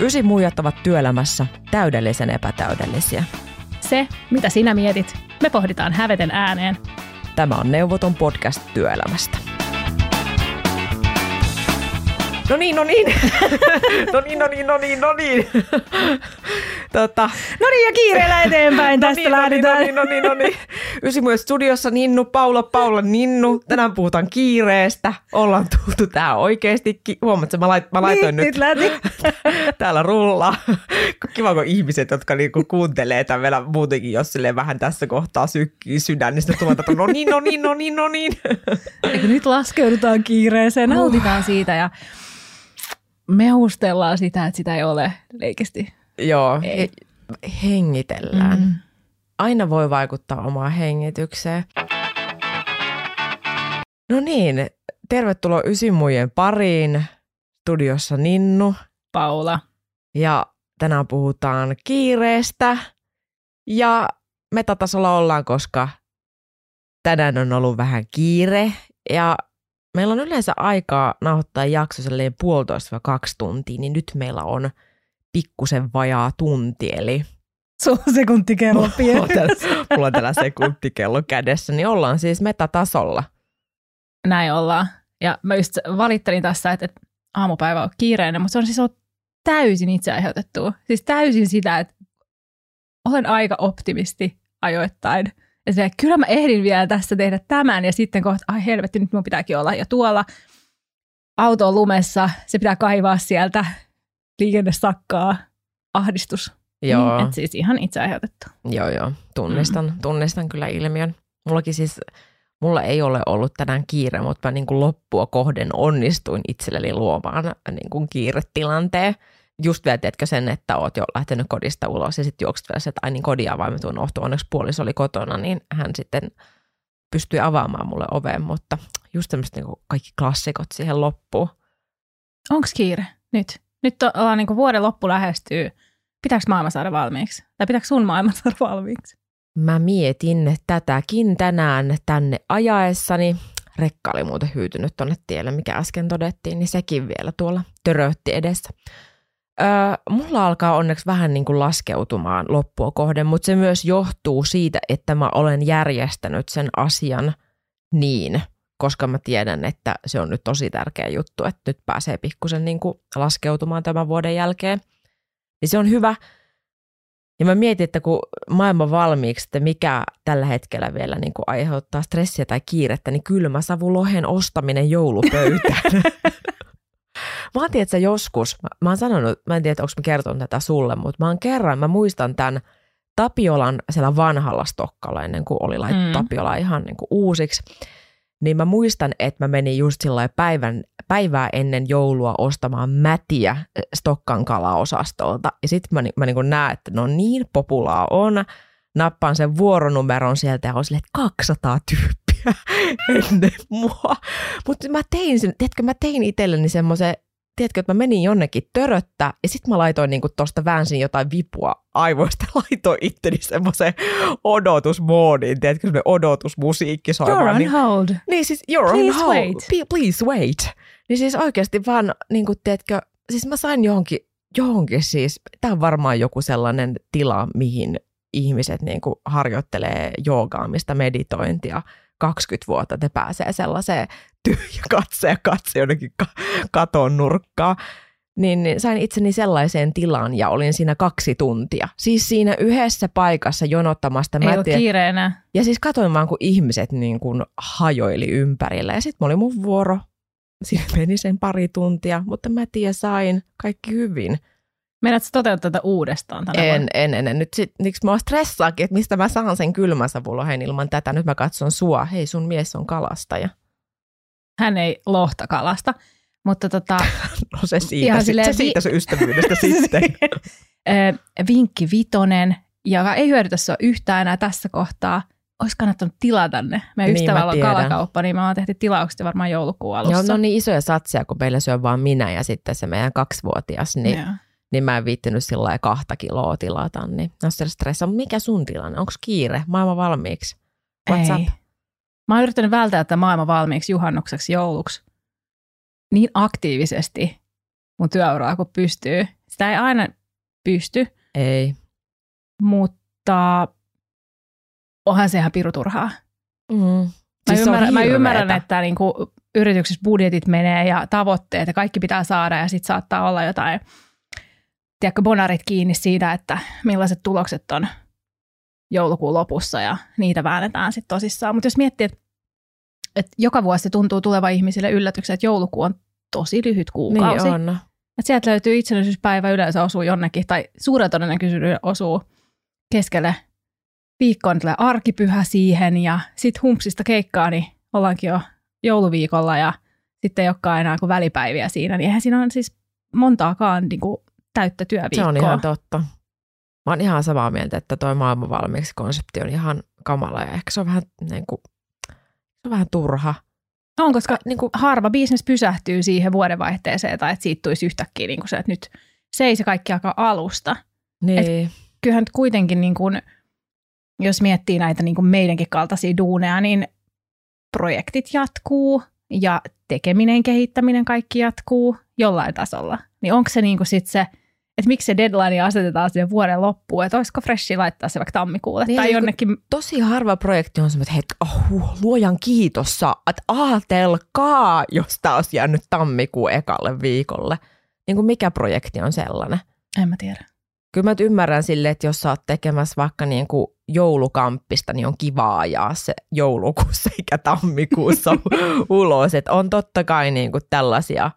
Ysi muijat ovat työelämässä täydellisen epätäydellisiä. Se, mitä sinä mietit, me pohditaan häveten ääneen. Tämä on Neuvoton podcast työelämästä. No niin, no niin. no niin, no niin, no niin, no niin. tota, No niin, ja kiireellä eteenpäin tästä no niin, lähdetään. No niin, no niin, no niin. Ysi myös studiossa Ninnu, Paula, Paula, Ninnu. Tänään puhutaan kiireestä. Ollaan tultu tähän oikeasti. Huomaatko, mä, lait, mä laitoin niin, nyt nyt lähti. täällä rullaa. Kiva, kun ihmiset, jotka niinku kuuntelee tämän vielä muutenkin, jos silleen vähän tässä kohtaa sykkii sydän, niin sitten tulee, no niin, no niin, no niin, no niin. Eikö nyt laskeudutaan kiireeseen, nautitaan siitä ja mehustellaan sitä, että sitä ei ole leikesti. Joo, Ei. he, hengitellään. Mm. Aina voi vaikuttaa omaan hengitykseen. No niin, tervetuloa Ysimujen pariin. Studiossa Ninnu. Paula. Ja tänään puhutaan kiireestä. Ja metatasolla ollaan, koska tänään on ollut vähän kiire. Ja meillä on yleensä aikaa nauhoittaa jakso silleen puolitoista vai kaksi tuntia, niin nyt meillä on pikkusen vajaa tunti. Eli Sulla on sekuntikello mulla pieni. on tällä, mulla on tällä sekuntikello kädessä, niin ollaan siis metatasolla. Näin ollaan. Ja mä just valittelin tässä, että, että aamupäivä on kiireinen, mutta se on siis ollut täysin itse aiheutettua. Siis täysin sitä, että olen aika optimisti ajoittain. Se, kyllä mä ehdin vielä tässä tehdä tämän ja sitten kohta, ai helvetti, nyt mun pitääkin olla jo tuolla. Auto on lumessa, se pitää kaivaa sieltä, liikenne sakkaa, ahdistus. Joo. Niin, et siis ihan itse aiheutettu. Joo, joo. Tunnistan, mm. tunnistan kyllä ilmiön. Mullakin siis, mulla ei ole ollut tänään kiire, mutta mä niin kuin loppua kohden onnistuin itselleni luomaan niin kuin kiiretilanteen. Just vielä, teetkö sen, että oot jo lähtenyt kodista ulos ja sitten juokset vielä se, että ai niin kodia vai mä tuun ohtua. Onneksi puoliso oli kotona, niin hän sitten pystyi avaamaan mulle oven, mutta just semmoista niin kaikki klassikot siihen loppuun. Onko kiire nyt? Nyt on- ollaan niin vuoden loppu lähestyy. Pitääkö maailma saada valmiiksi? Tai pitääkö sun maailma saada valmiiksi? Mä mietin tätäkin tänään tänne ajaessani. Rekka oli muuten hyytynyt tonne tielle, mikä äsken todettiin, niin sekin vielä tuolla törötti edessä. Mulla alkaa onneksi vähän niin kuin laskeutumaan loppua kohden, mutta se myös johtuu siitä, että mä olen järjestänyt sen asian niin, koska mä tiedän, että se on nyt tosi tärkeä juttu, että nyt pääsee pikkusen niin kuin laskeutumaan tämän vuoden jälkeen. Niin se on hyvä, ja mä mietin, että kun maailma valmiiksi, että mikä tällä hetkellä vielä niin kuin aiheuttaa stressiä tai kiirettä, niin kylmä savulohen ostaminen joulupöytään. mä oon tiedä, joskus, mä, mä oon sanonut, mä en tiedä, onko mä kertonut tätä sulle, mutta mä oon kerran, mä muistan tämän Tapiolan siellä vanhalla Stokkalla ennen kuin oli laitettu Mm. Tapiola ihan niin kuin uusiksi. Niin mä muistan, että mä menin just sillä päivän, päivää ennen joulua ostamaan mätiä eh, Stokkan kalaosastolta. Ja sitten mä, mä niin näen, että no niin populaa on. Nappaan sen vuoronumeron sieltä ja on silleen, että 200 tyyppiä ennen mua. Mutta mä tein sen, tiedätkö, mä tein itselleni semmoisen, tiedätkö, että mä menin jonnekin töröttä ja sitten mä laitoin niinku tosta väänsin jotain vipua aivoista ja laitoin itteni semmoiseen odotusmoodiin, tiedätkö, semmoinen odotusmusiikki soimaan. You're niin, on hold. niin siis you're Please on hold. wait. P- please wait. Niin siis oikeasti vaan, niin kuin teetkö, siis mä sain johonkin, johonkin siis, tämä on varmaan joku sellainen tila, mihin ihmiset niin kuin harjoittelee joogaamista, meditointia 20 vuotta, että pääsee sellaiseen tyhjä katse ja katse jonnekin ka- katon nurkkaa. Niin, niin sain itseni sellaiseen tilaan ja olin siinä kaksi tuntia. Siis siinä yhdessä paikassa jonottamasta. Ei Mä ole tiedän- kiire enää. ja siis katsoin vaan, kun ihmiset niin kuin hajoili ympärillä. Ja sitten oli mun vuoro. Siinä meni sen pari tuntia, mutta mä tiedän, sain kaikki hyvin. Meidät sä toteuttaa tätä uudestaan tänä En, vuonna? en, en, en. Nyt sit, miksi mä stressaakin, että mistä mä saan sen kylmäsavulohen ilman tätä. Nyt mä katson sua. Hei, sun mies on kalastaja. Hän ei lohta kalasta. Mutta tota, No se siitä, Ihan se, silleen se siitä se ystävyydestä sitten. ö, vinkki vitonen, joka ei hyödytä sua yhtään enää tässä kohtaa. Olisi kannattanut tilata ne. Meidän Niin, ystävällä on kalakauppa, niin me ollaan tehty tilaukset varmaan joulukuun alussa. Joo, no niin isoja satsia, kun meillä syö vaan minä ja sitten se meidän kaksivuotias, niin, Joo. Niin mä en viittinyt sillä kahta kiloa tilata. Niin se stressa. Mikä sun tilanne? Onko kiire? Maailma valmiiksi? What's Ei. up? Mä oon yrittänyt välttää tätä maailman valmiiksi juhannukseksi jouluksi niin aktiivisesti mun työuraa kun pystyy. Sitä ei aina pysty, Ei. mutta onhan se ihan piruturhaa. Mm. Mä, Siis ymmärrän, mä ymmärrän, että niinku yrityksessä budjetit menee ja tavoitteet ja kaikki pitää saada ja sitten saattaa olla jotain, tiedätkö, bonarit kiinni siitä, että millaiset tulokset on joulukuun lopussa ja niitä väännetään sitten tosissaan. Mutta jos miettii, että, että joka vuosi tuntuu tuleva ihmisille yllätyksen, että joulukuu on tosi lyhyt kuukausi. Niin on. Et sieltä löytyy itsenäisyyspäivä yleensä osuu jonnekin, tai suuren todennäköisyydellä osuu keskelle viikkoon tulee arkipyhä siihen, ja sitten humpsista keikkaa, niin ollaankin jo jouluviikolla, ja sitten ei olekaan enää kuin välipäiviä siinä, niin eihän siinä on siis montaakaan niin kuin täyttä Se työviikkoa. on ihan totta. Mä oon ihan samaa mieltä, että toi maailman valmiiksi konsepti on ihan kamala ja ehkä se on vähän, niin kuin, se on vähän turha. on, koska Niin kuin, harva bisnes pysähtyy siihen vuodenvaihteeseen, tai että siitä tulisi yhtäkkiä niin kuin se, että nyt se ei se kaikki alkaa alusta. niin. kyllähän nyt kuitenkin, niin kuin, jos miettii näitä niin kuin meidänkin kaltaisia duuneja, niin projektit jatkuu ja tekeminen, kehittäminen, kaikki jatkuu jollain tasolla. Niin onko se niin kuin sit se, että miksi se deadline asetetaan siihen vuoden loppuun, että olisiko freshi laittaa se vaikka tammikuulle Niin, tai jonnekin. tosi harva projekti on semmoinen, että oh, luojan kiitos, saa, että ajatelkaa, jos tämä olisi jäänyt tammikuun ekalle viikolle. Niin kuin mikä projekti on sellainen? En mä tiedä. Kyllä mä ymmärrän sille, että jos sä oot tekemässä vaikka niin kuin joulukamppista, niin on kiva ajaa se joulukuussa eikä tammikuussa ulos. Että on totta kai niin kuin tällaisia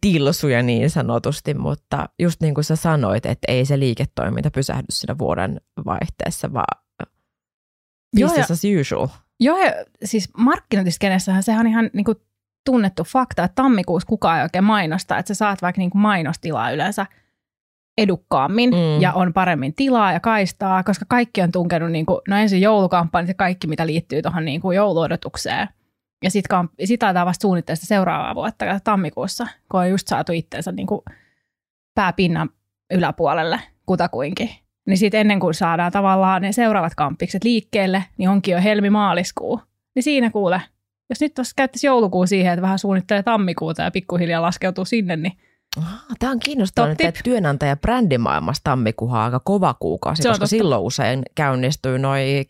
tilsuja niin sanotusti, mutta just niin kuin sä sanoit, että ei se liiketoiminta pysähdy siinä vuoden vaihteessa, vaan business as usual. Joo, ja siis markkinointiskenessähän sehän on ihan niin kuin tunnettu fakta, että tammikuussa kukaan ei oikein mainosta, että sä saat vaikka niin kuin mainostilaa yleensä edukkaammin Mm. ja on paremmin tilaa ja kaistaa, koska kaikki on tunkenut, niin kuin, no ensin joulukampanja, se kaikki mitä liittyy tuohon niin kuin jouluodotukseen. Ja sitten sit aletaan vasta suunnittelemaan sitä seuraavaa vuotta tammikuussa, kun on just saatu itsensä niin kuin pääpinnan yläpuolelle kutakuinkin. Niin sitten ennen kuin saadaan tavallaan ne seuraavat kamppikset liikkeelle, niin onkin jo helmi-maaliskuu. Niin siinä kuule, jos nyt tuossa käyttäisi joulukuun siihen, että vähän suunnittelee tammikuuta ja pikkuhiljaa laskeutuu sinne, niin Tämä on kiinnostavaa, että työnantaja brändimaailmassa tammikuuhan on aika kova kuukausi, koska totta. silloin usein käynnistyy noi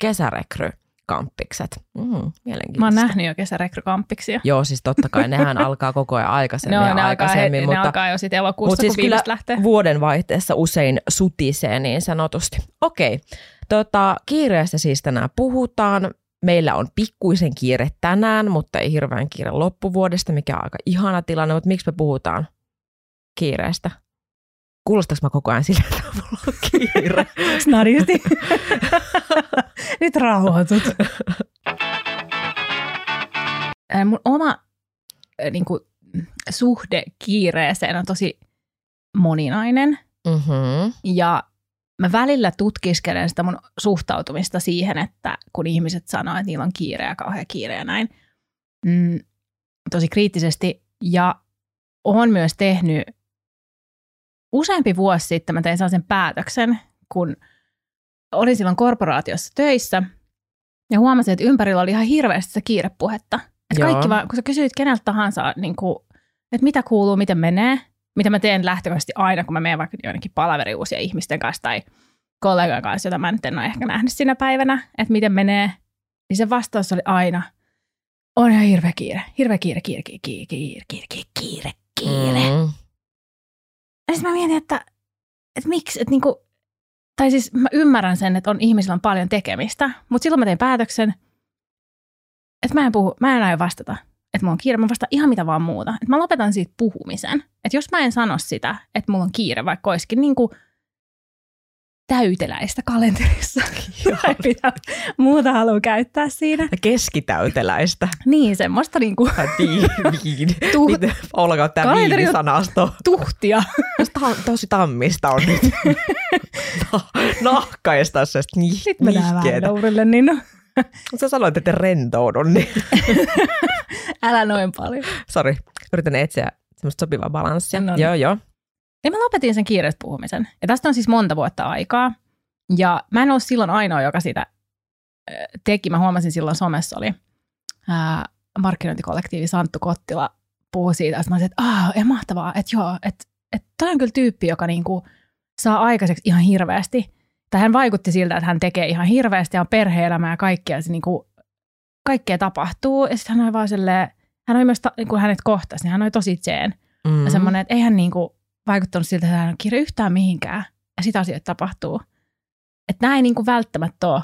kesärekrykamppikset. Mm, mä oon mielenkiintoista. nähnyt jo kesärekrykamppiksia. Joo, siis totta kai nehän alkaa koko ajan aikaisemmin No, ja ne alkaa, he, aikaisemmin, ne mutta, alkaa jo sitten elokuussa, mutta siis kun kyllä lähtee. vuoden vaihteessa usein sutisee niin sanotusti. Okei, tota, kiireestä siis tänään puhutaan. Meillä on pikkuisen kiire tänään, mutta ei hirveän kiire loppuvuodesta, mikä on aika ihana tilanne, mutta miksi me puhutaan kiireestä? Kuulostaako mä koko ajan sillä, on kiire? Snadisti. Nyt rauhoitut. Mun oma niin kuin, suhde kiireeseen on tosi moninainen. Mm-hmm. Ja mä välillä tutkiskelen sitä mun suhtautumista siihen, että kun ihmiset sanoo, että niillä on kiire ja kauhean kiire ja näin, mm, tosi kriittisesti. Ja olen myös tehnyt useampi vuosi sitten mä tein sellaisen päätöksen, kun olin silloin korporaatiossa töissä ja huomasin, että ympärillä oli ihan hirveästi se kiirepuhetta. Että kaikki vaan, kun sä kysyit keneltä tahansa, niin kuin, että mitä kuuluu, miten menee, mitä mä teen lähtökohtaisesti aina, kun mä menen vaikka jonnekin palaveri uusia ihmisten kanssa tai kollegan kanssa, jota mä nyt en ole ehkä nähnyt sinä päivänä, että miten menee, niin se vastaus oli aina, on ihan hirveä kiire, hirveä kiire, kiire, kiire, kiire, kiire, kiire, kiire, kiire. Mm. Ja sitten mä mietin, että, että miksi, että niinku, tai siis mä ymmärrän sen, että on ihmisillä on paljon tekemistä, mutta silloin mä tein päätöksen, että mä en puhu, mä en aio vastata, että mulla on kiire, mä vastaan ihan mitä vaan muuta. Että mä lopetan siitä puhumisen. Että jos mä en sano sitä, että mulla on kiire, vaikka olisikin niinku täyteläistä kalenterissa, tai mitä muuta haluaa käyttää siinä. Keskitäyteläistä. Niin, semmoista niinku Tai tiiviin. Tuh- Miten olkaa tämä viinisanasto? tuhtia. Ta- tosi tammista on nyt. Nahkaista se niin Sitten mennään vähän nihkeetä. dourille, niin no, Sä sanoit, että rentoudun, niin älä noin paljon. sori. Yritän etsiä semmoista sopivaa balanssia. No niin. Joo, joo. Ja mä lopetin sen kiireistä puhumisen. Ja tästä on siis monta vuotta aikaa. Ja mä en ollut silloin ainoa, joka sitä teki. Mä huomasin silloin somessa oli ää, markkinointikollektiivi Santtu Kottila puhui siitä. Ja mä olisin, että aah, ja mahtavaa, että joo, että että toi on kyllä tyyppi, joka niinku saa aikaiseksi ihan hirveästi. Tai hän vaikutti siltä, että hän tekee ihan hirveästi ja on perhe-elämää ja kaikkea, se niinku, kaikkea tapahtuu. Ja sitten hän oli vaan silleen, hän oli myös, ta, kun hänet kohtasi, niin hän oli tosi tseen. Mm-hmm. Ja semmoinen, että eihän niinku vaikuttanut siltä, että hän on kirja yhtään mihinkään. Ja sitä asioita tapahtuu. Että nämä ei niinku välttämättä ole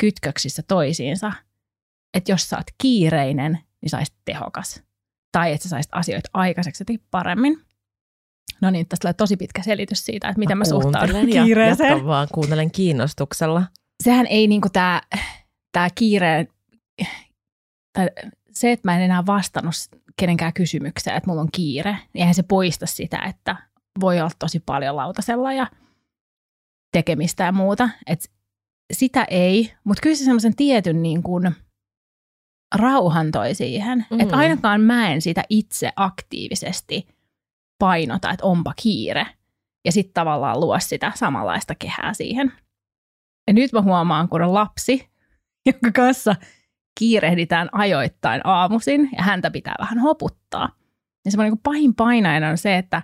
kytköksissä toisiinsa. Että jos sä oot kiireinen, niin sä tehokas. Tai että sä saisit asioita aikaiseksi paremmin. No niin, tästä tulee tosi pitkä selitys siitä, että miten mä, mä suhtaudun kiireeseen. Ja vaan, kuuntelen kiinnostuksella. Sehän ei niinku tää, tää kiire, tai se, että mä en enää vastannut kenenkään kysymykseen, että mulla on kiire, niin eihän se poista sitä, että voi olla tosi paljon lautasella ja tekemistä ja muuta. Et sitä ei, mutta kyllä se semmoisen tietyn niin kuin rauhan toi siihen. Mm. Että ainakaan mä en sitä itse aktiivisesti painota, että onpa kiire. Ja sitten tavallaan luo sitä samanlaista kehää siihen. Ja nyt mä huomaan, kun on lapsi, jonka kanssa kiirehditään ajoittain aamuisin ja häntä pitää vähän hoputtaa. Ja semmoinen niin pahin painainen on se, että,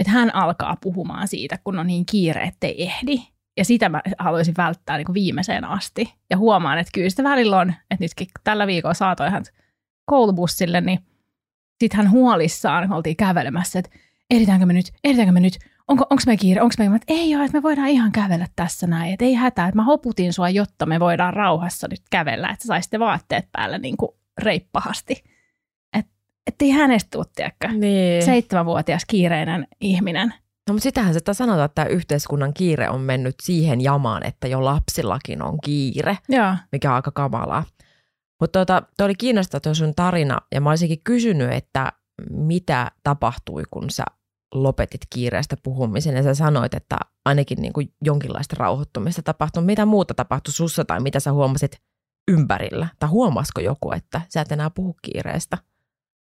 että hän alkaa puhumaan siitä, kun on niin kiire, ettei ehdi. Ja sitä mä haluaisin välttää niin kuin viimeiseen asti. Ja huomaan, että kyllä sitä välillä on, että nytkin tällä viikolla saatoin hän koulubussille, niin sitten hän huolissaan, oltiin kävelemässä, että ehditäänkö me nyt, ehditäänkö me nyt, onko, onko me kiire, onko me, että ei ole, että me voidaan ihan kävellä tässä näin, että ei hätää, että mä hoputin sua, jotta me voidaan rauhassa nyt kävellä, että saisitte vaatteet päällä niin kuin reippahasti. Että ei hänestä tule, niin. seitsemänvuotias kiireinen ihminen. No mutta sitähän se sanotaan, että tämä yhteiskunnan kiire on mennyt siihen jamaan, että jo lapsillakin on kiire, Joo. mikä on aika kamalaa. Mutta tota, toi oli kiinnostava tuo sun tarina, ja mä olisinkin kysynyt, että mitä tapahtui, kun sä lopetit kiireestä puhumisen, ja sä sanoit, että ainakin niin kuin jonkinlaista rauhoittumista tapahtui. Mitä muuta tapahtui sussa, tai mitä sä huomasit ympärillä? Tai huomasiko joku, että sä et enää puhu kiireestä?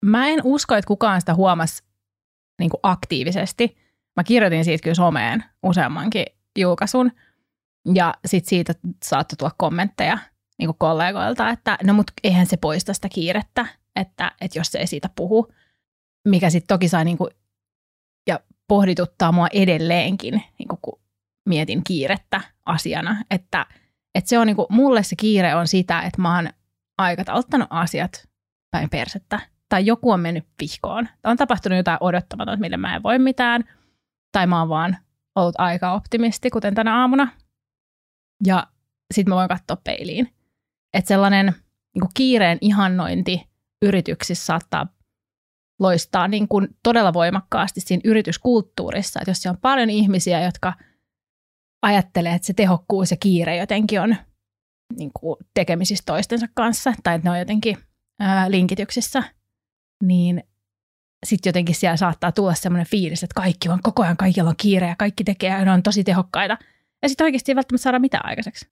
Mä en usko, että kukaan sitä huomasi niin kuin aktiivisesti. Mä kirjoitin siitä kyllä someen useammankin julkaisun, ja sitten siitä saattoi tulla kommentteja niin kuin kollegoilta, että no mut eihän se poista sitä kiirettä, että, että jos se ei siitä puhu, mikä sitten toki sai niin kuin, ja pohdituttaa mua edelleenkin, niin kuin, kun mietin kiirettä asiana, että, että se on niin kuin, mulle se kiire on sitä, että mä oon aikatauluttanut asiat päin persettä, tai joku on mennyt vihkoon, on tapahtunut jotain odottamatonta, mille mä en voi mitään, tai mä oon vaan ollut aika optimisti, kuten tänä aamuna, ja sitten mä voin katsoa peiliin. Että sellainen niin kiireen ihannointi yrityksissä saattaa loistaa niin kuin todella voimakkaasti siinä yrityskulttuurissa. Että jos siellä on paljon ihmisiä, jotka ajattelee, että se tehokkuus ja kiire jotenkin on niin kuin tekemisissä toistensa kanssa, tai että ne on jotenkin ää, linkityksissä, niin sitten jotenkin siellä saattaa tulla sellainen fiilis, että kaikki on koko ajan, kaikilla on kiire ja kaikki tekee ja ne on tosi tehokkaita. Ja sitten oikeasti ei välttämättä saada mitään aikaiseksi.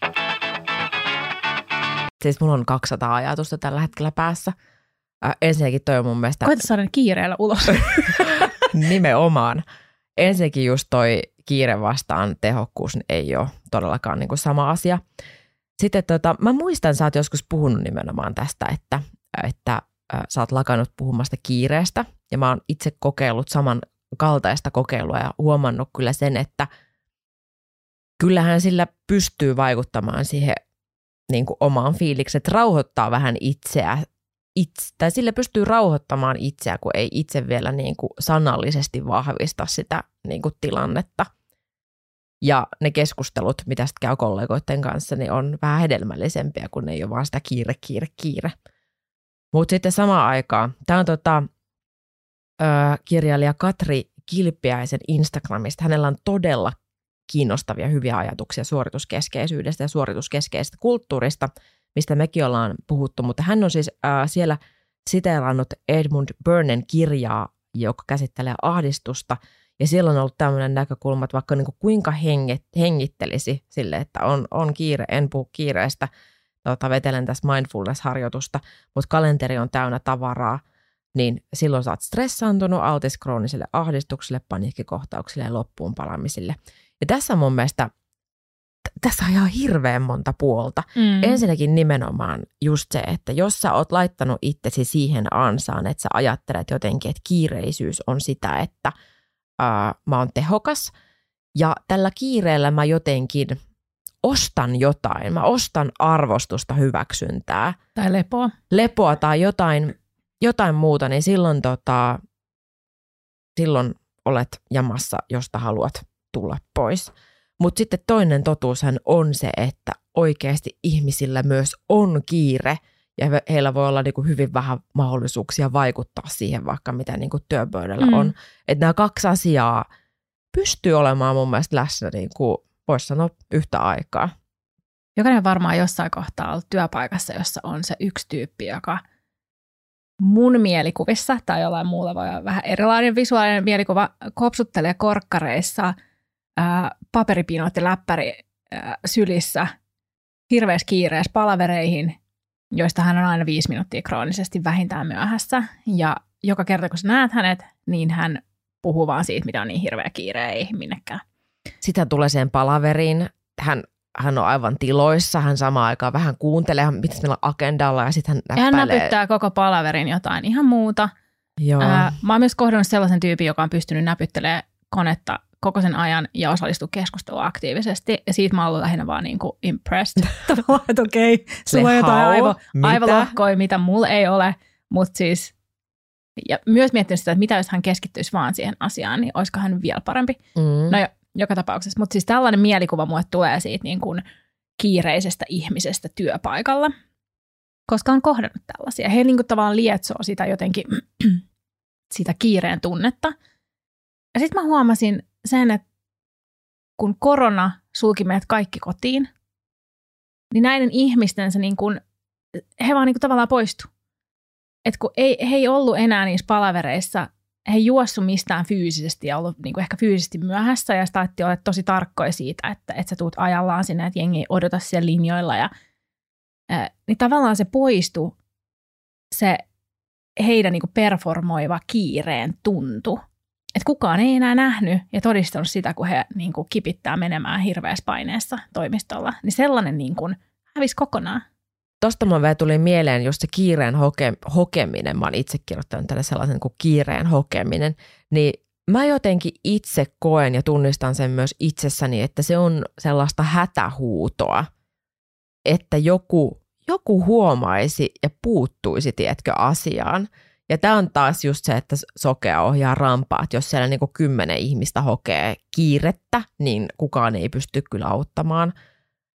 Siis mulla on 200 ajatusta tällä hetkellä päässä. Äh, ensinnäkin toi on mun mielestä... Koita saada kiireellä ulos. Nimenomaan. Ensinnäkin just toi kiire vastaan tehokkuus ei ole todellakaan niin kuin sama asia. Sitten tota, mä muistan, sä oot joskus puhunut nimenomaan tästä, että, että sä oot lakannut puhumasta kiireestä. Ja mä oon itse kokeillut saman kaltaista kokeilua ja huomannut kyllä sen, että kyllähän sillä pystyy vaikuttamaan siihen niin kuin omaan fiiliksen, että rauhoittaa vähän itseä, itse, tai sillä pystyy rauhoittamaan itseä, kun ei itse vielä niin kuin sanallisesti vahvista sitä niin kuin tilannetta. Ja ne keskustelut, mitä sitten käy kollegoiden kanssa, niin on vähän hedelmällisempiä, kun ei ole vaan sitä kiire, kiire, kiire. Mutta sitten samaan aikaan, tämä on tota, ö, kirjailija Katri Kilpiäisen Instagramista. Hänellä on todella kiinnostavia hyviä ajatuksia suorituskeskeisyydestä ja suorituskeskeisestä kulttuurista, mistä mekin ollaan puhuttu, mutta hän on siis äh, siellä siteerannut Edmund Burnen kirjaa, joka käsittelee ahdistusta, ja siellä on ollut tämmöinen näkökulma, että vaikka niin kuin kuinka henget, hengittelisi sille, että on, on kiire, en puhu kiireestä, tota, vetelen tässä mindfulness-harjoitusta, mutta kalenteri on täynnä tavaraa, niin silloin sä oot stressaantunut, altis krooniselle ahdistukselle, paniikkikohtauksille ja loppuun palamisille. Ja tässä mun mielestä, tässä on ihan hirveän monta puolta. Mm. Ensinnäkin nimenomaan just se, että jos sä oot laittanut itsesi siihen ansaan, että sä ajattelet jotenkin, että kiireisyys on sitä, että ää, mä oon tehokas ja tällä kiireellä mä jotenkin ostan jotain. Mä ostan arvostusta, hyväksyntää. Tai lepoa. Lepoa tai jotain, jotain muuta, niin silloin, tota, silloin olet jamassa, josta haluat tulla pois. Mutta sitten toinen totuushan on se, että oikeasti ihmisillä myös on kiire ja heillä voi olla niinku hyvin vähän mahdollisuuksia vaikuttaa siihen vaikka mitä niinku työpöydällä mm. on. Että nämä kaksi asiaa pystyy olemaan mun mielestä läsnä, niinku, voisi sanoa, yhtä aikaa. Jokainen varmaan jossain kohtaa ollut työpaikassa, jossa on se yksi tyyppi, joka mun mielikuvissa tai jollain muulla voi olla vähän erilainen visuaalinen mielikuva, kopsuttelee korkkareissa, ää, paperipinot ja läppäri ää, sylissä, hirveässä kiireessä palavereihin, joista hän on aina viisi minuuttia kroonisesti vähintään myöhässä. Ja joka kerta, kun sä näet hänet, niin hän puhuu vaan siitä, mitä on niin hirveä kiire, ei minnekään. Sitten tulee siihen palaveriin. Hän hän on aivan tiloissa, hän samaan aikaan vähän kuuntelee, mitä meillä on agendalla ja sitten hän näppäilee. Hän näpyttää koko palaverin jotain ihan muuta. Joo. Ää, mä oon myös kohdannut sellaisen tyypin, joka on pystynyt näpyttelemään konetta koko sen ajan ja osallistuu keskusteluun aktiivisesti. Ja siitä mä oon ollut lähinnä vaan niin kuin impressed. Tavallaan, että okei, okay, sulla on jotain aivo, aivolohkoja, mitä mulla ei ole. Mutta siis, ja myös miettinyt sitä, että mitä jos hän keskittyisi vaan siihen asiaan, niin olisiko hän vielä parempi. Mm. No joka tapauksessa. Mutta siis tällainen mielikuva mulle tulee siitä niin kuin kiireisestä ihmisestä työpaikalla, koska on kohdannut tällaisia. He niin kuin tavallaan lietsoo sitä jotenkin, sitä kiireen tunnetta. Ja sitten mä huomasin sen, että kun korona sulki meidät kaikki kotiin, niin näiden ihmisten se niin kuin, he vaan niin kuin tavallaan poistu. Et kun ei, he ei ollut enää niissä palavereissa he ei juossu mistään fyysisesti ja ollut niin kuin ehkä fyysisesti myöhässä ja sitä olla tosi tarkkoja siitä, että, että sä tuut ajallaan sinne, että jengi ei odota siellä linjoilla. Ja, ää, niin tavallaan se poistuu se heidän niin kuin performoiva kiireen tuntu. Että kukaan ei enää nähnyt ja todistanut sitä, kun he niin kuin kipittää menemään hirveässä paineessa toimistolla. Niin sellainen niin kuin hävisi kokonaan. Tuosta mulle vielä tuli mieleen just se kiireen hoke, hokeminen. Mä oon itse kirjoittanut tälle sellaisen kuin kiireen hokeminen. Niin mä jotenkin itse koen ja tunnistan sen myös itsessäni, että se on sellaista hätähuutoa, että joku, joku huomaisi ja puuttuisi, tiedätkö, asiaan. Ja tämä on taas just se, että sokea ohjaa rampaa, että jos siellä niinku kymmenen ihmistä hokee kiirettä, niin kukaan ei pysty kyllä auttamaan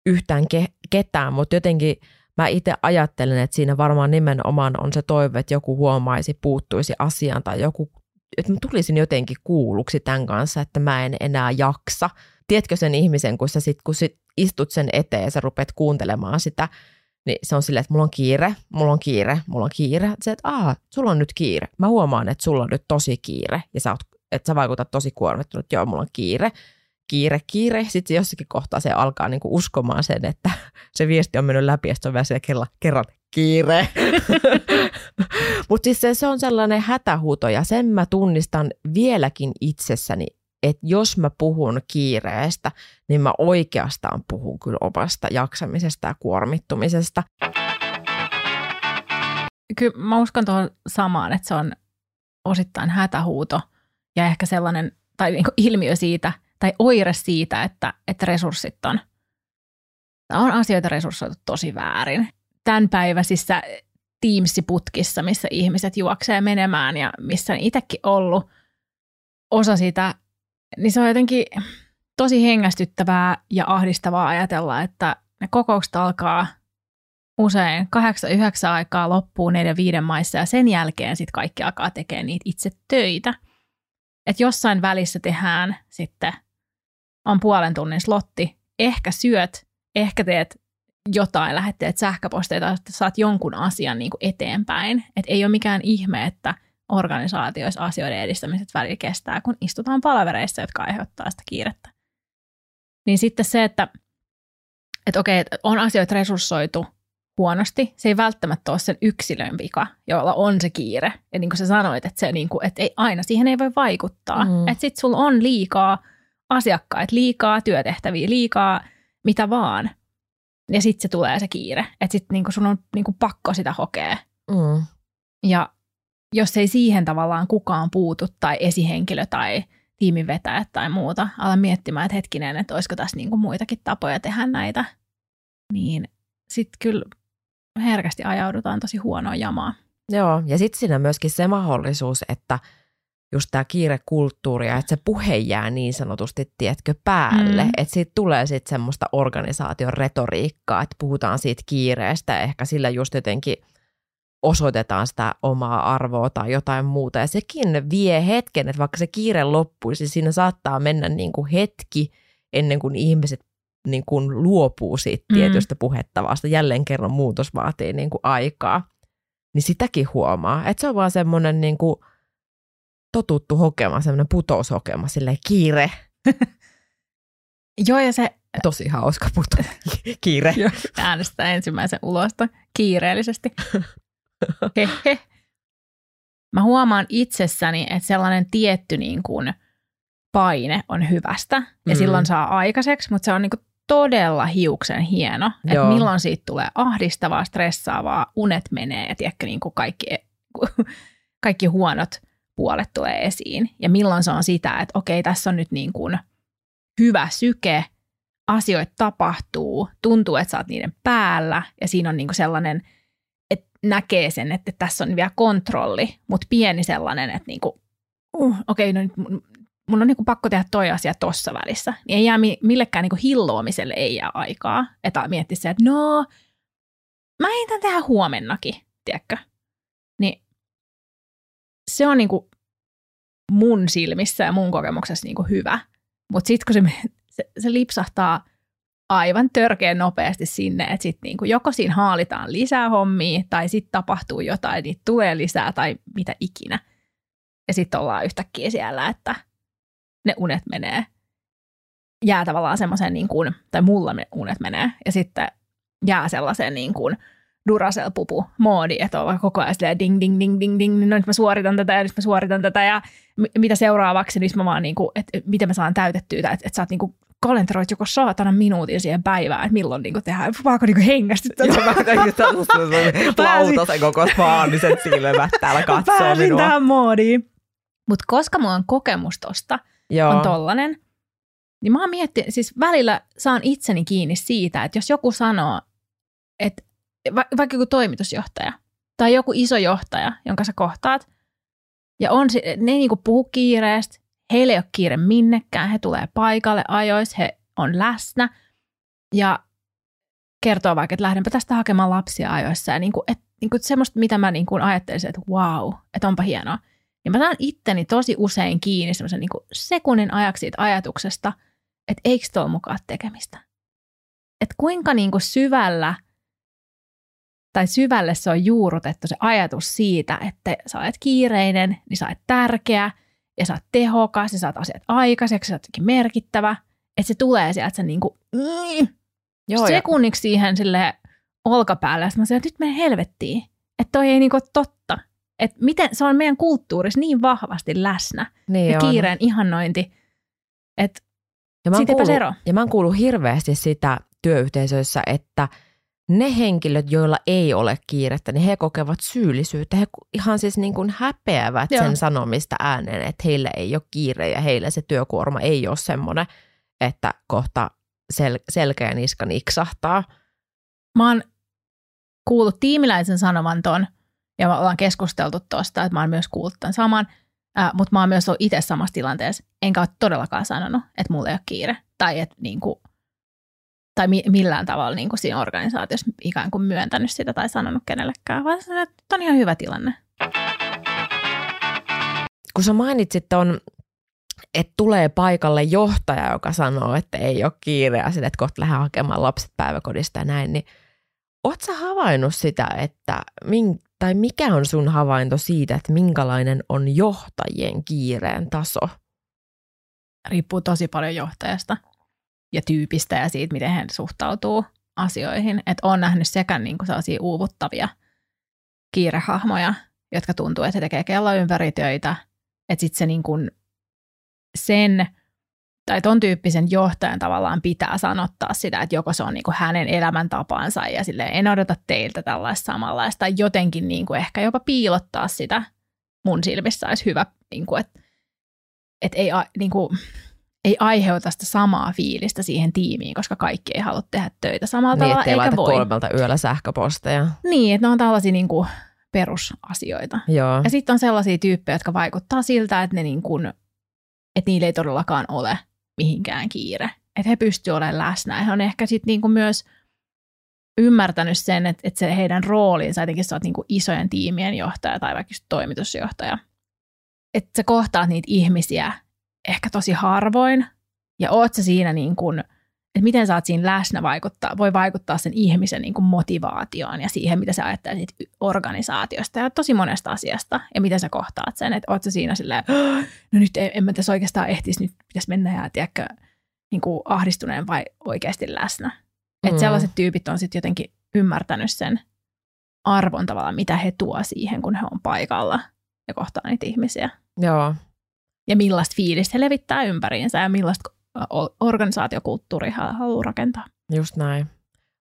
yhtään ke- ketään, mutta jotenkin – mä itse ajattelen, että siinä varmaan nimenomaan on se toive, että joku huomaisi, puuttuisi asiaan tai joku, että mä tulisin jotenkin kuulluksi tämän kanssa, että mä en enää jaksa. Tiedätkö sen ihmisen, kun sä sit, kun sit istut sen eteen ja sä rupeat kuuntelemaan sitä, niin se on silleen, että mulla on kiire, mulla on kiire, mulla on kiire. Se, että aah, sulla on nyt kiire. Mä huomaan, että sulla on nyt tosi kiire ja sä oot, että sä vaikutat tosi kuormittunut, joo, mulla on kiire kiire, kiire. Sitten jossakin kohtaa se alkaa niinku uskomaan sen, että se viesti on mennyt läpi ja sitten on vielä kerran, kerran kiire. Mutta siis se, se on sellainen hätähuuto ja sen mä tunnistan vieläkin itsessäni, että jos mä puhun kiireestä, niin mä oikeastaan puhun kyllä omasta jaksamisesta ja kuormittumisesta. Kyllä mä uskon tuohon samaan, että se on osittain hätähuuto ja ehkä sellainen, tai niin ilmiö siitä – tai oire siitä, että, että resurssit on, on asioita resurssoitu tosi väärin. Tämän päiväisissä Teams-putkissa, missä ihmiset juoksee menemään ja missä on itsekin ollut osa sitä, niin se on jotenkin tosi hengästyttävää ja ahdistavaa ajatella, että ne kokoukset alkaa usein 8-9 aikaa loppuun neljän viiden maissa ja sen jälkeen sitten kaikki alkaa tekemään niitä itse töitä. Että jossain välissä tehdään sitten on puolen tunnin slotti, ehkä syöt, ehkä teet jotain, lähetteet sähköposteita, että saat jonkun asian niin kuin eteenpäin. Et ei ole mikään ihme, että organisaatioissa asioiden edistämiset välillä kestää, kun istutaan palavereissa, jotka aiheuttaa sitä kiirettä. Niin sitten se, että, että okei, että on asioita resurssoitu huonosti, se ei välttämättä ole sen yksilön vika, jolla on se kiire. Ja niin kuin sä sanoit, että, se niin kuin, että ei, aina siihen ei voi vaikuttaa. Mm. Että sit sulla on liikaa asiakkaita, liikaa työtehtäviä, liikaa mitä vaan. Ja sitten se tulee se kiire, että sitten niinku sun on niinku pakko sitä hokea. Mm. Ja jos ei siihen tavallaan kukaan puutu tai esihenkilö tai tiimin vetäjät tai muuta, ala miettimään, että hetkinen, että olisiko tässä niin kuin muitakin tapoja tehdä näitä, niin sitten kyllä herkästi ajaudutaan tosi huonoa jamaa. Joo, ja sitten siinä myöskin se mahdollisuus, että just tämä kiirekulttuuri ja että se puhe jää niin sanotusti, tietkö, päälle. Mm. Että siitä tulee sitten semmoista organisaation retoriikkaa, että puhutaan siitä kiireestä ehkä sillä just jotenkin osoitetaan sitä omaa arvoa tai jotain muuta. Ja sekin vie hetken, että vaikka se kiire loppuisi, siinä saattaa mennä niin kuin hetki ennen kuin ihmiset niin kuin luopuu siitä mm. tietystä puhettavasta. Jälleen kerran muutos vaatii niin kuin aikaa. Niin sitäkin huomaa, että se on vaan semmoinen niin kuin totuttu hokema, semmoinen putoushokema, silleen kiire. Joo, ja se... Tosi hauska puto. kiire. Joo, äänestää ensimmäisen ulosta kiireellisesti. Hehe. Mä huomaan itsessäni, että sellainen tietty niin kuin paine on hyvästä ja mm. silloin saa aikaiseksi, mutta se on niin kuin todella hiuksen hieno, että Joo. milloin siitä tulee ahdistavaa, stressaavaa, unet menee ja tiedätkö, niin kuin kaikki, kaikki huonot puolet tulee esiin. Ja milloin se on sitä, että okei, tässä on nyt niin kuin hyvä syke, asioita tapahtuu, tuntuu, että sä oot niiden päällä ja siinä on niin kuin sellainen, että näkee sen, että tässä on vielä kontrolli, mutta pieni sellainen, että niin kuin, uh, okei, no nyt mun on niin kuin pakko tehdä toi asia tuossa välissä. Niin ei jää millekään niin kuin hilloamiselle ei jää aikaa. Että miettii se, että no, mä ehditän tehdä huomennakin, tiedätkö? Se on niin kuin mun silmissä ja mun kokemuksessa niin kuin hyvä. Mutta sitten kun se, se, se lipsahtaa aivan törkeän nopeasti sinne, että sitten niin kuin joko siinä haalitaan lisää hommia tai sitten tapahtuu jotain, niin tulee lisää tai mitä ikinä. Ja sitten ollaan yhtäkkiä siellä, että – ne unet menee. Jää tavallaan semmoisen, niin tai mulla ne unet menee, ja sitten jää sellaiseen niin kuin Duracell-pupu moodi, että on koko ajan silleen ding, ding, ding, ding, ding, no nyt mä suoritan tätä ja nyt mä suoritan tätä ja mitä seuraavaksi, niin mä vaan niin kuin, että miten mä saan täytettyä, että, että sä oot niin kuin kalenteroit joko saatana minuutin siihen päivään, että milloin niin kuin tehdään, vaako niin hengästyttää. Joo, mä tein lautasen koko spaaniset silmät täällä katsoo Pääsin minua. tähän moodiin. Mutta koska mulla on kokemus tosta, Joo. on tollanen. Niin mä oon miettinyt, siis välillä saan itseni kiinni siitä, että jos joku sanoo, että va- vaikka joku toimitusjohtaja tai joku iso johtaja, jonka sä kohtaat, ja on, ne niinku puhu kiireestä, heille ei ole kiire minnekään, he tulee paikalle ajoissa, he on läsnä ja kertoo vaikka, että lähdenpä tästä hakemaan lapsia ajoissa. Ja niinku, et, niinku semmoista, mitä mä niinku ajattelisin, että wow, että onpa hienoa. Ja mä saan itteni tosi usein kiinni semmoisen niin sekunnin ajaksi siitä ajatuksesta, että eikö tuo mukaan tekemistä. Että kuinka niin kuin syvällä tai syvälle se on juurutettu se ajatus siitä, että sä olet kiireinen, niin sä olet tärkeä ja sä oot tehokas ja sä oot asiat aikaiseksi, sä oot merkittävä. Että se tulee sieltä niin kuin, mm, Joo, sekunniksi siihen sille olkapäälle. Ja mä sanoin, että nyt menee helvettiin. Että toi ei niin kuin totta. Että miten se on meidän kulttuurissa niin vahvasti läsnä. Niin ja on. kiireen ihannointi. Että ja mä, kuullut, ero. ja mä oon kuullut hirveästi sitä työyhteisöissä, että ne henkilöt, joilla ei ole kiirettä, niin he kokevat syyllisyyttä. He ihan siis niin kuin häpeävät Joo. sen sanomista ääneen, että heillä ei ole kiire ja heillä se työkuorma ei ole semmoinen, että kohta sel- selkeä niska niksahtaa. Mä oon kuullut tiimiläisen sanoman ton, ja me ollaan keskusteltu tuosta, että mä oon myös kuullut tämän saman, ää, mutta mä oon myös ollut itse samassa tilanteessa. Enkä ole todellakaan sanonut, että mulla ei ole kiire. Tai, että niin kuin, tai mi- millään tavalla niin kuin siinä organisaatiossa ikään kuin myöntänyt sitä tai sanonut kenellekään, vaan sanon, että on ihan hyvä tilanne. Kun sä mainitsit ton, että tulee paikalle johtaja, joka sanoo, että ei ole kiire ja että kohta lähde hakemaan lapset päiväkodista ja näin, niin Oletko havainnut sitä, että min, tai mikä on sun havainto siitä, että minkälainen on johtajien kiireen taso? Riippuu tosi paljon johtajasta ja tyypistä ja siitä, miten hän suhtautuu asioihin. Että on nähnyt sekä niin kuin sellaisia uuvuttavia kiirehahmoja, jotka tuntuu, että he tekee kello ympäri töitä. Että sitten se niin kuin sen tai ton tyyppisen johtajan tavallaan pitää sanottaa sitä, että joko se on niin kuin hänen elämäntapansa ja sille en odota teiltä tällaista samanlaista, jotenkin niin kuin ehkä jopa piilottaa sitä mun silmissä olisi hyvä, niin kuin, että että ei, niin kuin, ei aiheuta sitä samaa fiilistä siihen tiimiin, koska kaikki ei halua tehdä töitä samalla Niin, tavalla, ettei eikä voi. kolmelta yöllä sähköposteja. Niin, että ne on tällaisia niin kuin perusasioita. Joo. Ja sitten on sellaisia tyyppejä, jotka vaikuttaa siltä, että, ne niin kuin, että niillä ei todellakaan ole mihinkään kiire. Että he pystyvät olemaan läsnä. Ja he on ehkä sitten niin kuin myös ymmärtänyt sen, että, että se heidän roolinsa, etenkin sä oot niin kuin isojen tiimien johtaja tai vaikka toimitusjohtaja, että sä kohtaat niitä ihmisiä ehkä tosi harvoin ja oot sä siinä niin kuin, että miten sä oot siinä läsnä vaikuttaa, voi vaikuttaa sen ihmisen niin kuin motivaatioon ja siihen, mitä sä ajattelet siitä organisaatiosta ja tosi monesta asiasta ja miten sä kohtaat sen, että oot sä siinä silleen, no nyt en, en mä tässä oikeastaan ehtisi, nyt pitäisi mennä ja tiedätkö, niin kuin ahdistuneen vai oikeasti läsnä. Mm. Että sellaiset tyypit on sitten jotenkin ymmärtänyt sen arvon tavallaan, mitä he tuo siihen, kun he on paikalla ja kohtaa niitä ihmisiä. Joo. Ja millaista fiilistä he levittää ympäriinsä ja millaista organisaatiokulttuuria haluaa rakentaa. Just näin.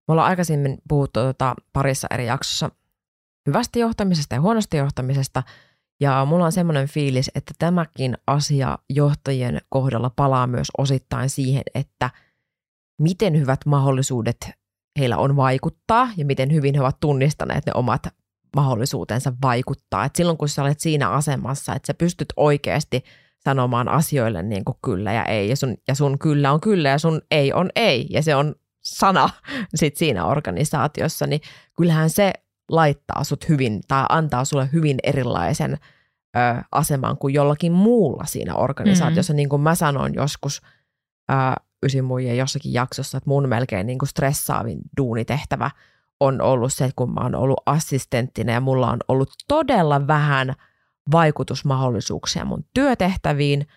Me ollaan aikaisemmin puhuttu tota parissa eri jaksossa hyvästä johtamisesta ja huonosta johtamisesta. Ja mulla on semmoinen fiilis, että tämäkin asia johtajien kohdalla palaa myös osittain siihen, että miten hyvät mahdollisuudet heillä on vaikuttaa ja miten hyvin he ovat tunnistaneet ne omat mahdollisuutensa vaikuttaa. Et silloin kun sä olet siinä asemassa, että sä pystyt oikeasti sanomaan asioille niin kuin kyllä ja ei, ja sun, ja sun kyllä on kyllä ja sun ei on ei, ja se on sana sit siinä organisaatiossa, niin kyllähän se laittaa sut hyvin tai antaa sulle hyvin erilaisen ö, aseman kuin jollakin muulla siinä organisaatiossa. Mm. Niin kuin mä sanoin joskus ö, ysimuijien jossakin jaksossa, että mun melkein niin kuin stressaavin duunitehtävä on ollut se, että kun mä oon ollut assistenttina ja mulla on ollut todella vähän vaikutusmahdollisuuksia mun työtehtäviin,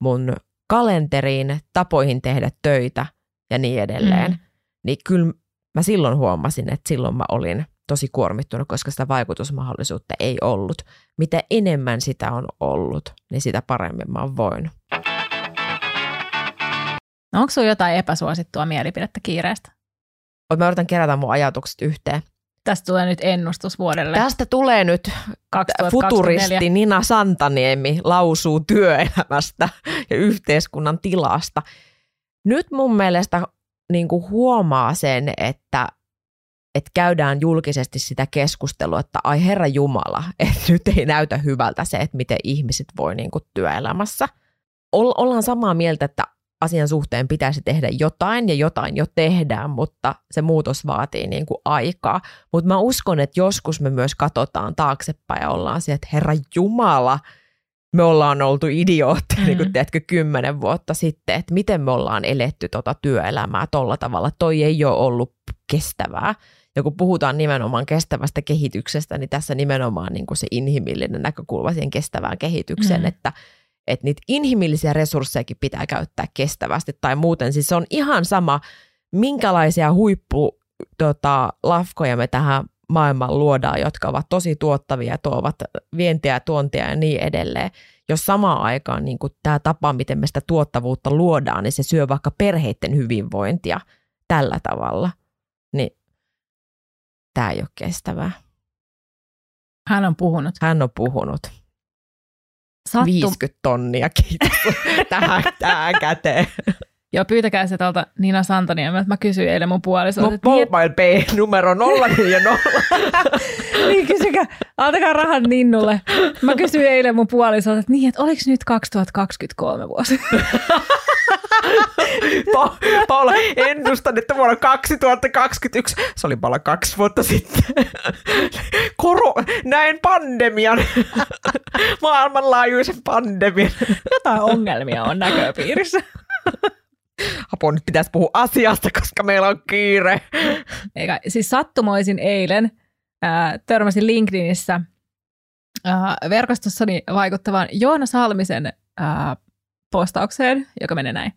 mun kalenteriin, tapoihin tehdä töitä ja niin edelleen. Mm. Niin kyllä mä silloin huomasin, että silloin mä olin tosi kuormittunut, koska sitä vaikutusmahdollisuutta ei ollut. Mitä enemmän sitä on ollut, niin sitä paremmin mä oon voinut. No onko sulla jotain epäsuosittua mielipidettä kiireestä? Mä yritän kerätä mun ajatukset yhteen. Tästä tulee nyt ennustus vuodelle Tästä tulee nyt 2024. futuristi Nina Santaniemi lausuu työelämästä ja yhteiskunnan tilasta. Nyt mun mielestä niin kuin huomaa sen, että, että käydään julkisesti sitä keskustelua, että ai herra Jumala, että nyt ei näytä hyvältä se, että miten ihmiset voi niin kuin työelämässä. Ollaan samaa mieltä, että asian suhteen pitäisi tehdä jotain ja jotain jo tehdään, mutta se muutos vaatii niin kuin aikaa. Mutta mä uskon, että joskus me myös katsotaan taaksepäin ja ollaan se, että herra Jumala, me ollaan oltu idiootteja, mm. niin kuin teetkö, kymmenen vuotta sitten, että miten me ollaan eletty tota työelämää tolla tavalla. Toi ei ole ollut kestävää. Ja kun puhutaan nimenomaan kestävästä kehityksestä, niin tässä nimenomaan niin kuin se inhimillinen näkökulma siihen kestävään kehitykseen, mm. että että niitä inhimillisiä resurssejakin pitää käyttää kestävästi tai muuten. Siis se on ihan sama, minkälaisia huippu tota, lafkoja me tähän maailmaan luodaan, jotka ovat tosi tuottavia, tuovat vientiä ja tuontia ja niin edelleen. Jos samaan aikaan niin tämä tapa, miten me sitä tuottavuutta luodaan, niin se syö vaikka perheiden hyvinvointia tällä tavalla, niin tämä ei ole kestävää. Hän on puhunut. Hän on puhunut. Sattu... 50 tonnia, kiitos. tähän, tähän käteen. Joo, pyytäkää se tuolta Nina Santaniemeltä. Mä kysyin eilen mun puolisolta. Mun mobile pay numero 040. niin, kysykää. Antakaa rahan Ninnulle. Mä kysyin eilen mun puolisolta, että niin, että oliko nyt 2023 vuosi? pa- Paula, ennustan, että vuonna 2021, se oli Paula kaksi vuotta sitten, Koro, näin pandemian, maailmanlaajuisen pandemian. Jotain ongelmia on näköpiirissä. Apo, nyt pitäisi puhua asiasta, koska meillä on kiire. Eikä, siis sattumoisin eilen ää, törmäsin LinkedInissä ää, verkostossani vaikuttavan Joona Salmisen ää, postaukseen, joka menee näin.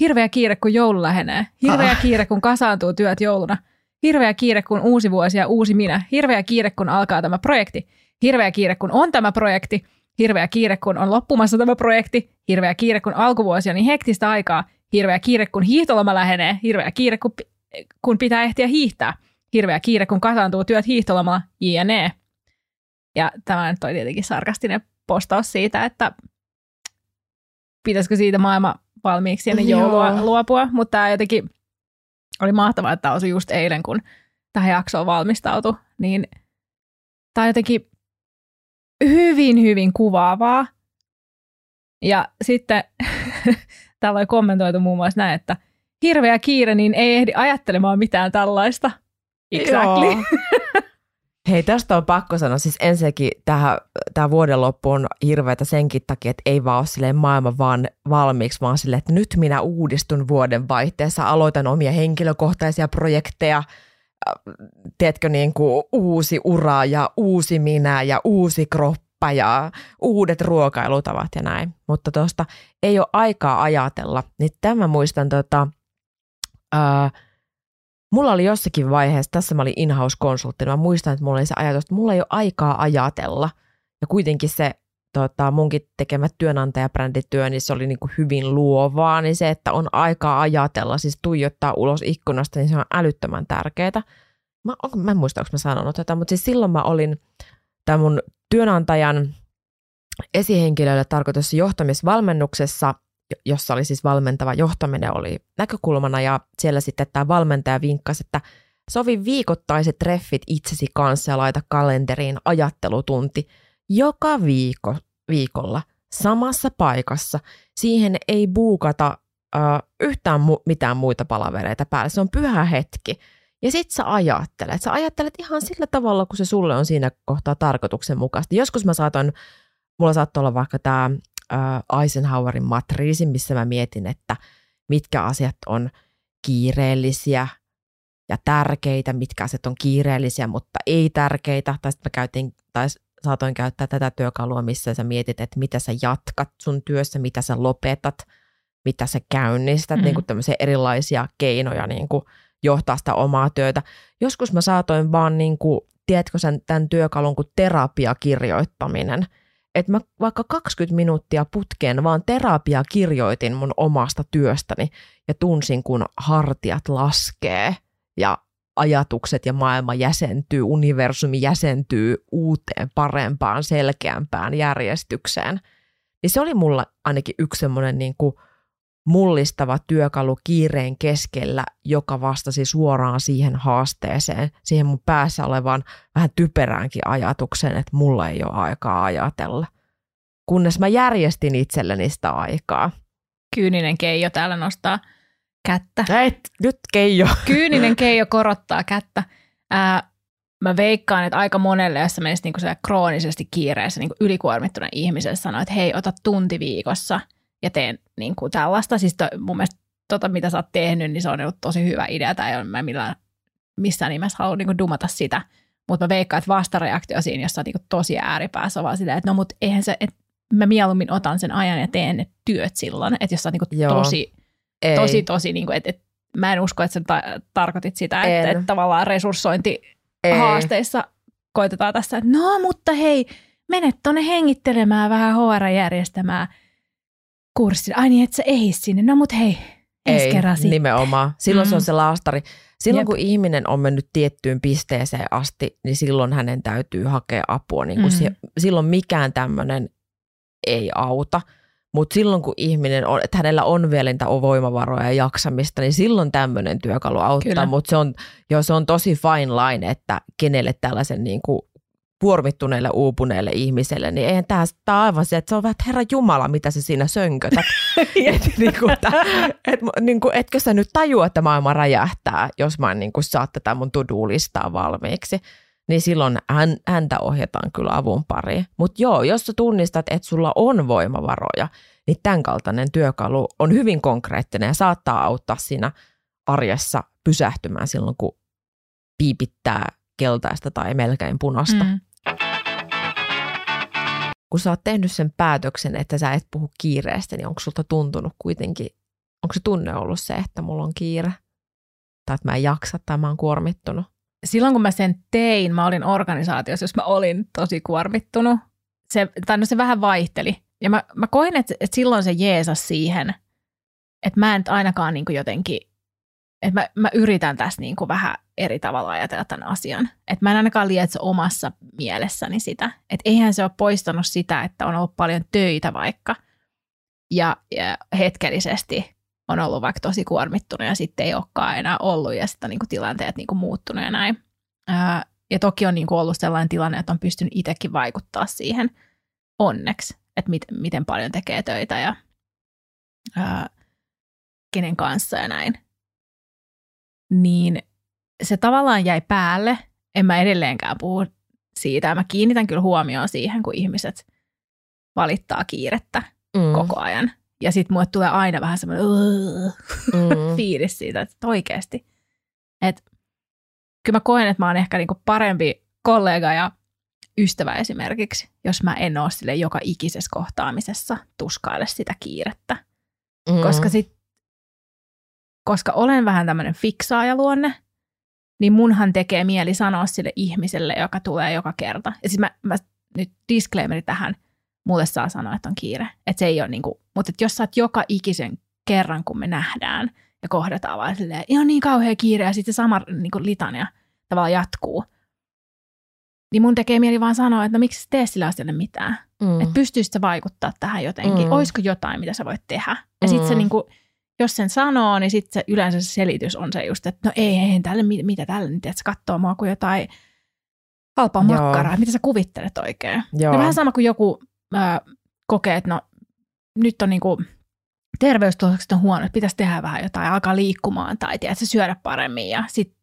Hirveä kiire, kun joulu lähenee. Hirveä ah. kiire, kun kasaantuu työt jouluna. Hirveä kiire, kun uusi vuosi ja uusi minä. Hirveä kiire, kun alkaa tämä projekti. Hirveä kiire, kun on tämä projekti. Hirveä kiire, kun on loppumassa tämä projekti. Hirveä kiire, kun alkuvuosi on niin hektistä aikaa. Hirveä kiire, kun hiihtoloma lähenee. Hirveä kiire, kun, kun pitää ehtiä hiihtää. Hirveä kiire, kun kasaantuu työt hiihtolomalla. JNE. Ja tämä nyt oli tietenkin sarkastinen postaus siitä, että pitäisikö siitä maailma valmiiksi ennen joulua Joo. luopua, mutta tämä jotenkin oli mahtavaa, että tämä osui just eilen, kun tähän jaksoon valmistautui, niin tämä on jotenkin hyvin, hyvin kuvaavaa. Ja sitten täällä oli kommentoitu muun muassa näin, että hirveä kiire, niin ei ehdi ajattelemaan mitään tällaista. Exactly. Joo. Hei, tästä on pakko sanoa, siis ensinnäkin tämä vuoden loppu on hirveätä senkin takia, että ei vaan ole silleen maailma vaan valmiiksi, vaan silleen, että nyt minä uudistun vuoden vaihteessa, aloitan omia henkilökohtaisia projekteja, äh, teetkö niin kuin uusi ura ja uusi minä ja uusi kroppa ja uudet ruokailutavat ja näin. Mutta tuosta ei ole aikaa ajatella, niin tämän muistan tota, ää, Mulla oli jossakin vaiheessa, tässä mä olin in-house-konsultti, mä muistan, että mulla oli se ajatus, että mulla ei ole aikaa ajatella. Ja kuitenkin se tota, munkin tekemä työnantajabrändityö, niin se oli niin kuin hyvin luovaa, niin se, että on aikaa ajatella, siis tuijottaa ulos ikkunasta, niin se on älyttömän tärkeää. Mä, mä en muista, onko mä sanonut tätä, mutta siis silloin mä olin tämän mun työnantajan esihenkilöille tarkoitus johtamisvalmennuksessa, jossa oli siis valmentava johtaminen oli näkökulmana ja siellä sitten tämä valmentaja vinkkasi, että sovi viikoittaiset treffit itsesi kanssa ja laita kalenteriin ajattelutunti joka viikko, viikolla samassa paikassa. Siihen ei buukata äh, yhtään mu- mitään muita palavereita päälle. Se on pyhä hetki. Ja sit sä ajattelet. Sä ajattelet ihan sillä tavalla, kun se sulle on siinä kohtaa tarkoituksenmukaista. Joskus mä saatoin, mulla saattoi olla vaikka tämä Eisenhowerin matriisi, missä mä mietin, että mitkä asiat on kiireellisiä ja tärkeitä, mitkä asiat on kiireellisiä, mutta ei tärkeitä. Tai sitten mä käytin, tai saatoin käyttää tätä työkalua, missä sä mietit, että mitä sä jatkat sun työssä, mitä sä lopetat, mitä sä käynnistät, Mm. niin kuin tämmöisiä erilaisia keinoja niin kuin johtaa sitä omaa työtä. Joskus mä saatoin vaan, niin kuin, tiedätkö sen tämän työkalun kuin terapiakirjoittaminen, että mä vaikka 20 minuuttia putkeen vaan terapia kirjoitin mun omasta työstäni ja tunsin, kun hartiat laskee ja ajatukset ja maailma jäsentyy, universumi jäsentyy uuteen, parempaan, selkeämpään järjestykseen. Niin se oli mulla ainakin yksi semmoinen niin kuin mullistava työkalu kiireen keskellä, joka vastasi suoraan siihen haasteeseen, siihen mun päässä olevaan vähän typeräänkin ajatukseen, että mulla ei ole aikaa ajatella. Kunnes mä järjestin itselleni sitä aikaa. Kyyninen Keijo täällä nostaa kättä. Et, nyt Keijo. Kyyninen Keijo korottaa kättä. Ää, mä veikkaan, että aika monelle, jos sä menisit niinku kroonisesti kiireessä niinku ylikuormittuneen ihmiselle sanoa, että hei, ota tunti viikossa ja teen niinku tällaista. Siis to, mun mielestä tota, mitä sä oot tehnyt, niin se on ollut tosi hyvä idea. Tai ole mä millään, missään nimessä halua niinku dumata sitä. Mutta mä veikkaan, että vastareaktio siinä, jos sä oot niinku tosi ääripäässä, on vaan sitä, että no mut eihän se, että mä mieluummin otan sen ajan ja teen ne työt silloin. Että jos sä oot niinku Joo. tosi Ei. tosi, tosi, niin kuin, että, että mä en usko, että sä ta- tarkoitit sitä, että, En. että tavallaan resurssointi Ei. haasteissa koitetaan tässä, että no mutta hei, mene tonne hengittelemään vähän HR-järjestämään kurssin. Ai niin, että sä ei sinne. No mut hei, ensi Ei, kerran sitten. nimenomaan. Silloin mm. se on Mm. se laastari. Silloin Jep. kun ihminen on mennyt tiettyyn pisteeseen asti, niin silloin hänen täytyy hakea apua. Niin kuin Mm. se, silloin mikään tämmöinen ei auta. Mutta silloin kun ihminen on, että hänellä on vielä niitä voimavaroja ja jaksamista, niin silloin tämmöinen työkalu auttaa. Mutta se on, jo, se on tosi fine line, että kenelle tällaisen niin kuin kuormittuneelle, uupuneelle ihmiselle, niin eihän tämä, tämä on aivan se, että se on vähän, että herra Jumala, mitä se siinä sönkötät. et, niin kuin, että, et, niin kuin, etkö sä nyt tajua, että maailma räjähtää, jos mä en niin kuin, saa tätä mun to-do-listaa valmiiksi. Niin silloin hän, häntä ohjataan kyllä avun pariin. Mutta joo, jos sä tunnistat, että sulla on voimavaroja, niin tämän kaltainen työkalu on hyvin konkreettinen ja saattaa auttaa siinä arjessa pysähtymään silloin, kun piipittää keltaista tai melkein punasta. Mm. Kun sä oot tehnyt sen päätöksen, että sä et puhu kiireestä, niin onko sulta tuntunut kuitenkin, onko se tunne ollut se, että mulla on kiire? Tai että mä en jaksa tai mä oon kuormittunut? Silloin kun mä sen tein, mä olin organisaatiossa, jos mä olin tosi kuormittunut. Se, tai no se vähän vaihteli. Ja mä, mä koin, että, että silloin se jeesas siihen, että mä en ainakaan niin jotenkin, että mä, mä yritän tässä niin kuin vähän eri tavalla ajatella tämän asian. Että mä en ainakaan lietso omassa mielessäni sitä. Että eihän se ole poistanut sitä, että on ollut paljon töitä vaikka. ja, ja hetkellisesti on ollut vaikka tosi kuormittunut ja sitten ei olekaan enää ollut ja sitten on niin kuin tilanteet niin kuin muuttunut ja näin. Ää, ja toki on niin kuin ollut sellainen tilanne, että on pystynyt itsekin vaikuttaa siihen onneksi, että mit, miten paljon tekee töitä ja ää, kenen kanssa ja näin. Niin se tavallaan jäi päälle. En mä edelleenkään puhu siitä. Mä kiinnitän kyllä huomioon siihen, kun ihmiset valittaa kiirettä mm. koko ajan. Ja sitten mulle tulee aina vähän semmoinen mm. fiilis siitä, että oikeasti. Että kyllä mä koen, että mä oon ehkä niinku parempi kollega ja ystävä esimerkiksi, jos mä en ole sille joka ikisessä kohtaamisessa tuskaile sitä kiirettä. Mm. Koska, sit, koska olen vähän tämmöinen fiksaajaluonne, niin munhan tekee mieli sanoa sille ihmiselle, joka tulee joka kerta. Ja siis mä, mä nyt disclaimeri tähän, mulle saa sanoa, että on kiire. Että se ei ole niinku, mutta jos sä oot joka ikisen kerran, kun me nähdään ja kohdataan vaan silleen, ihan niin kauhean kiire ja sitten se sama niinku litania tavallaan jatkuu, niin mun tekee mieli vaan sanoa, että no miksi sä tee sillä asialle mitään. Mm. Että pystyisit vaikuttaa tähän jotenkin. Mm. Olisiko jotain, mitä sä voit tehdä? Ja mm. sitten se niinku, jos sen sanoo, niin sitten se yleensä se selitys on se just, että no ei, ei, tälle, mitä tälle, niin että se katsoo mua kuin jotain halpaa makkaraa. Mitä sä kuvittelet oikein? Joo. Ja vähän sama kuin joku äh, kokee, että no nyt on niinku terveystulokset on huono, että pitäisi tehdä vähän jotain, alkaa liikkumaan tai tiedätkö, syödä paremmin ja sitten,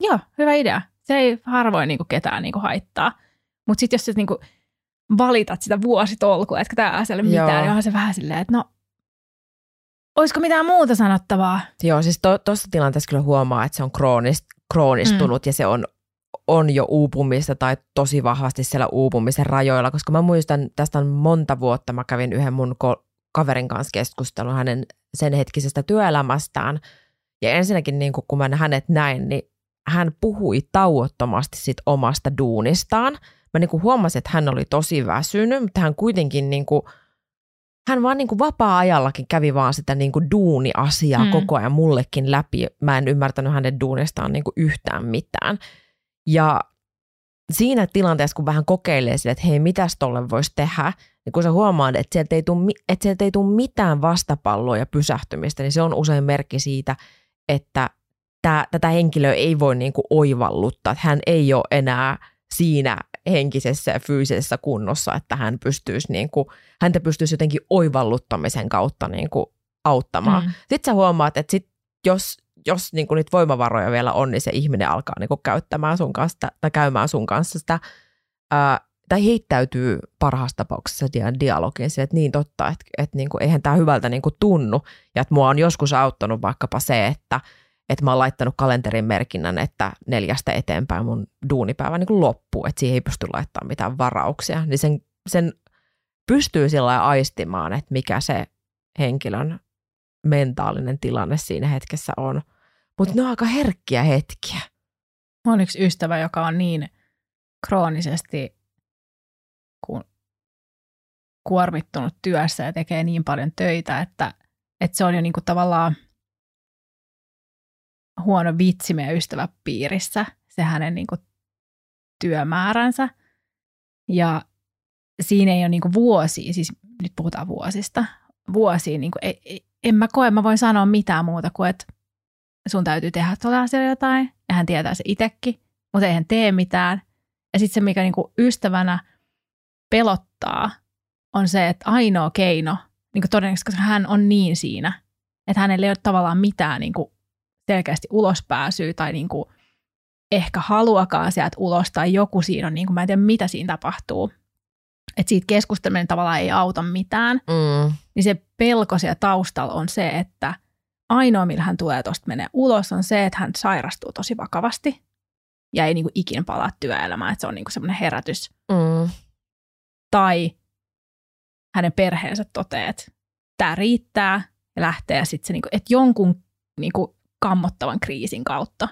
joo, hyvä idea. Se ei harvoin niinku ketään niinku haittaa. Mutta sitten jos sä niinku valitat sitä vuositolkua, etkä tämä asialle mitään, joo. niin onhan se vähän silleen, että no Olisiko mitään muuta sanottavaa? Joo, siis tuossa to, tilanteessa kyllä huomaa, että se on kroonist, kroonistunut mm. ja se on, on jo uupumista tai tosi vahvasti siellä uupumisen rajoilla, koska mä muistan, tästä on monta vuotta, mä kävin yhden mun ko- kaverin kanssa keskustelun hänen sen hetkisestä työelämästään. Ja ensinnäkin niin kun mä hänet näin, niin hän puhui tauottomasti sit omasta duunistaan. Mä niin huomasin, että hän oli tosi väsynyt, mutta hän kuitenkin niin kuin – hän vaan niin kuin vapaa-ajallakin kävi vaan sitä niin kuin duuniasiaa mm. koko ajan mullekin läpi. Mä en ymmärtänyt hänen duunistaan niin kuin yhtään mitään. Ja siinä tilanteessa, kun vähän kokeilee sille, että hei, mitäs tolle voisi tehdä, niin kun sä huomaat, että sieltä ei tule, että sieltä ei tule mitään vastapalloa ja pysähtymistä, niin se on usein merkki siitä, että tää, tätä henkilöä ei voi niin kuin oivalluttaa, että hän ei ole enää siinä henkisessä ja fyysisessä kunnossa, että hän pystyisi niin kuin, häntä pystyisi jotenkin oivalluttamisen kautta niin kuin auttamaan. Mm. Sitten sä huomaat, että sit, jos, jos niin kuin niitä voimavaroja vielä on, niin se ihminen alkaa niin kuin käyttämään sun kanssa tai käymään sun kanssa sitä, ää, tai heittäytyy parhaassa tapauksessa dialogiin että niin totta, että, että niin kuin, eihän tämä hyvältä niin kuin tunnu. Ja että mua on joskus auttanut vaikkapa se, että että mä oon laittanut kalenterin merkinnän, että neljästä eteenpäin mun duunipäivä niin loppuu, että siihen ei pysty laittamaan mitään varauksia, niin sen, sen pystyy sillä aistimaan, että mikä se henkilön mentaalinen tilanne siinä hetkessä on. Mutta ne on aika herkkiä hetkiä. On yksi ystävä, joka on niin kroonisesti ku, kuormittunut työssä ja tekee niin paljon töitä, että, että se on jo niinku tavallaan – huono vitsi meidän ystäväpiirissä, se hänen niin kuin, työmääränsä. Ja siinä ei ole niin kuin, vuosia, siis nyt puhutaan vuosista, vuosia, niin kuin, ei, ei, en mä koe, mä voin sanoa mitään muuta kuin, että sun täytyy tehdä tuolla asialla jotain, ja hän tietää se itsekin, mutta ei hän tee mitään. Ja sitten se, mikä niin kuin, ystävänä pelottaa, on se, että ainoa keino, niin kuin todennäköisesti, koska hän on niin siinä, että hänellä ei ole tavallaan mitään niin kuin, selkeästi ulospääsyä tai niin kuin ehkä haluakaan sieltä ulos tai joku siinä on, niin kuin, mä en tiedä mitä siinä tapahtuu. Että siitä keskusteleminen tavallaan ei auta mitään. Mm. Niin se pelko siellä taustalla on se, että ainoa millä hän tulee tuosta menee ulos on se, että hän sairastuu tosi vakavasti ja ei niin kuin ikinä palaa työelämään, että se on niin kuin semmoinen herätys. Mm. Tai hänen perheensä toteaa, että tämä riittää ja lähtee ja sitten se, niin kuin, että jonkun niin kuin kammottavan kriisin kautta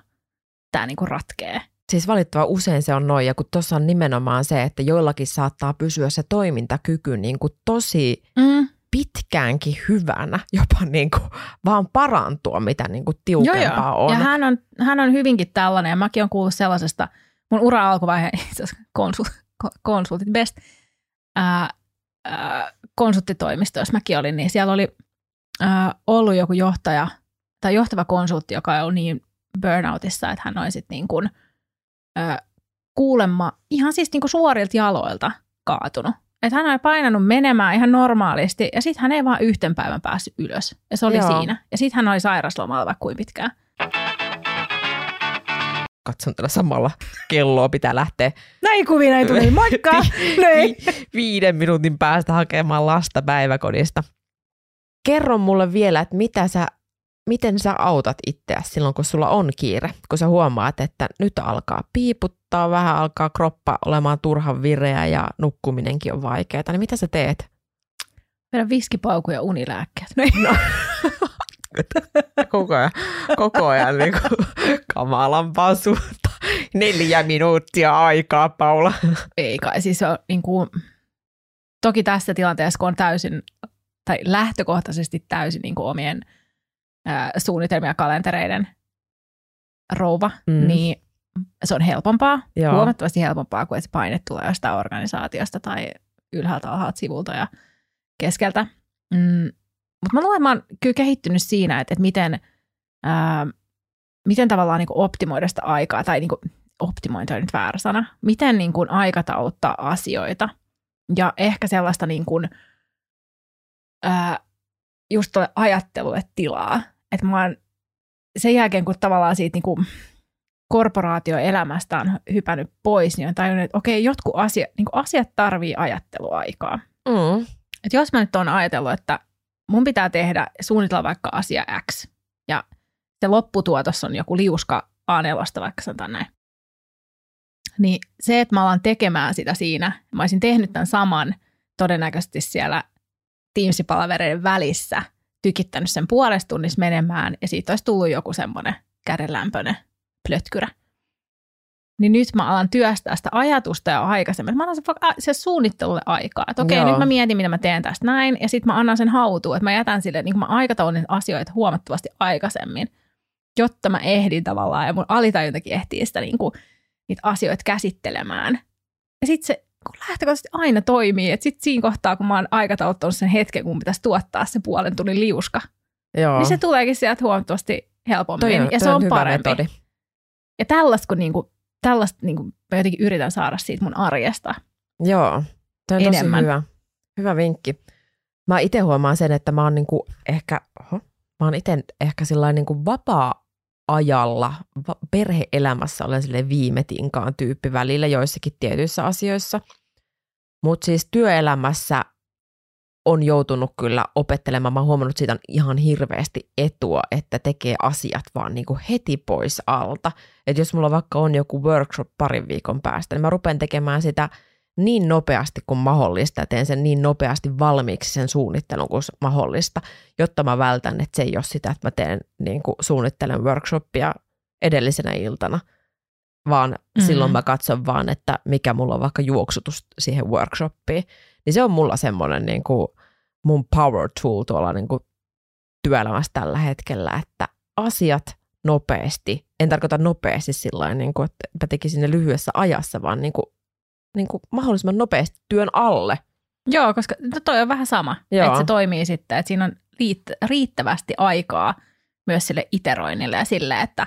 tämä niinku ratkee. Siis valittava usein se on noin, ja kun tuossa on nimenomaan se, että joillakin saattaa pysyä se toimintakyky niin kuin tosi mm. pitkäänkin hyvänä, jopa niin kuin vaan parantua, mitä niin kuin tiukempaa joo, joo. on. Ja hän on, hän on hyvinkin tällainen, ja mäkin olen kuullut sellaisesta, mun ura alkuvaiheen konsul, konsultit best, ää, ää, konsulttitoimisto, jos mäkin olin, niin siellä oli äh, ollut joku johtaja tai johtava konsultti, joka on niin burnoutissa, että hän olisi niin kuin, äh, kuulemma ihan siis niin kuin suorilta jaloilta kaatunut. Että hän oli painanut menemään ihan normaalisti ja sitten hän ei vaan yhten päivän päässyt ylös. Ja se oli Joo. siinä. Ja sitten hän oli sairaslomalla vaikka kuin pitkään. Katson tällä samalla kelloa pitää lähteä. Näin kuvina ei tule, moikka! Vi- viiden minuutin päästä hakemaan lasta päiväkodista. Kerro mulle vielä, että mitä sä, miten sä autat itseäsi silloin, kun sulla on kiire, kun sä huomaat, että nyt alkaa piiputtaa, vähän alkaa kroppa olemaan turhan vireä ja nukkuminenkin on vaikeaa, niin mitä sä teet? Vedä viskipauku ja unilääkkeet. No. koko ajan, koko ajan niin kuin kamalampaa suunta. Neljä minuuttia aikaa, Paula. Ei kai, siis on niin kuin, toki tässä tilanteessa, kun on täysin, tai lähtökohtaisesti täysin niin kuin omien ää, suunnitelmia kalentereiden rouva, mm. niin se on helpompaa, Joo. huomattavasti helpompaa kuin että paine tulee jostain organisaatiosta tai ylhäältä alhaalta sivulta ja keskeltä. Mm, mutta mä luulen, että mä oon kyllä kehittynyt siinä, että, että miten, ää, miten tavallaan niin optimoida sitä aikaa, tai niin optimointi on nyt väärä sana, miten niin kuin aikatauttaa asioita ja ehkä sellaista niin kuin, ää, just tuolle ajattelulle tilaa. Että mä oon sen jälkeen, kun tavallaan siitä niin kuin korporaatioelämästä on hypännyt pois, niin on tajunnut, että okei, jotkut asia, niin asiat tarvii ajatteluaikaa. Mm. Et jos mä nyt oon ajatellut, että mun pitää tehdä, suunnitella vaikka asia X, ja se lopputuotos on joku liuska A4, vaikka sanotaan näin. Niin se, että mä alan tekemään sitä siinä, mä olisin tehnyt tämän saman todennäköisesti siellä Teams-palavereiden välissä, tykittänyt sen puolesta tunnissa menemään, ja siitä olisi tullut joku semmoinen kädenlämpöinen plötkyrä niin nyt mä alan työstää sitä ajatusta jo aikaisemmin. Mä annan se, suunnittelulle aikaa. Että okei, Joo. nyt mä mietin, mitä mä teen tästä näin, ja sitten mä annan sen hautuun, että mä jätän sille, niin mä aikataulun asioita huomattavasti aikaisemmin, jotta mä ehdin tavallaan, ja mun alitajuntakin ehtii sitä niin kuin, niitä asioita käsittelemään. Ja sitten se lähtökohtaisesti aina toimii, että sitten siinä kohtaa, kun mä oon aikatauluttanut sen hetken, kun pitäisi tuottaa se puolen tunnin liuska, Joo. niin se tuleekin sieltä huomattavasti helpommin, toi on, ja se on, on parempi. Metodi. Ja tällaista, kun niinku tällaista niin kuin, mä jotenkin yritän saada siitä mun arjesta Joo, tämä on enemmän. tosi hyvä. Hyvä vinkki. Mä itse huomaan sen, että mä oon niin kuin ehkä, oho, mä oon itse ehkä sillä niin kuin vapaa-ajalla, perheelämässä olen sille viime tinkaan tyyppi välillä joissakin tietyissä asioissa. Mutta siis työelämässä on joutunut kyllä opettelemaan. Mä oon huomannut siitä on ihan hirveästi etua, että tekee asiat vaan niin kuin heti pois alta. Että jos mulla vaikka on joku workshop parin viikon päästä, niin mä rupean tekemään sitä niin nopeasti kuin mahdollista ja teen sen niin nopeasti valmiiksi sen suunnittelun kuin mahdollista, jotta mä vältän, että se ei ole sitä, että mä teen niin kuin suunnittelen workshopia edellisenä iltana, vaan mm-hmm. silloin mä katson vaan, että mikä mulla on vaikka juoksutus siihen workshoppiin. Niin se on mulla semmoinen niin kuin mun power tool tuolla niin kuin työelämässä tällä hetkellä, että asiat nopeasti, en tarkoita nopeasti sillä niin kuin, että mä tekisin ne lyhyessä ajassa, vaan niin kuin, niin kuin mahdollisimman nopeasti työn alle. Joo, koska no toi on vähän sama, Joo. että se toimii sitten, että siinä on riittävästi aikaa myös sille iteroinnille ja sille, että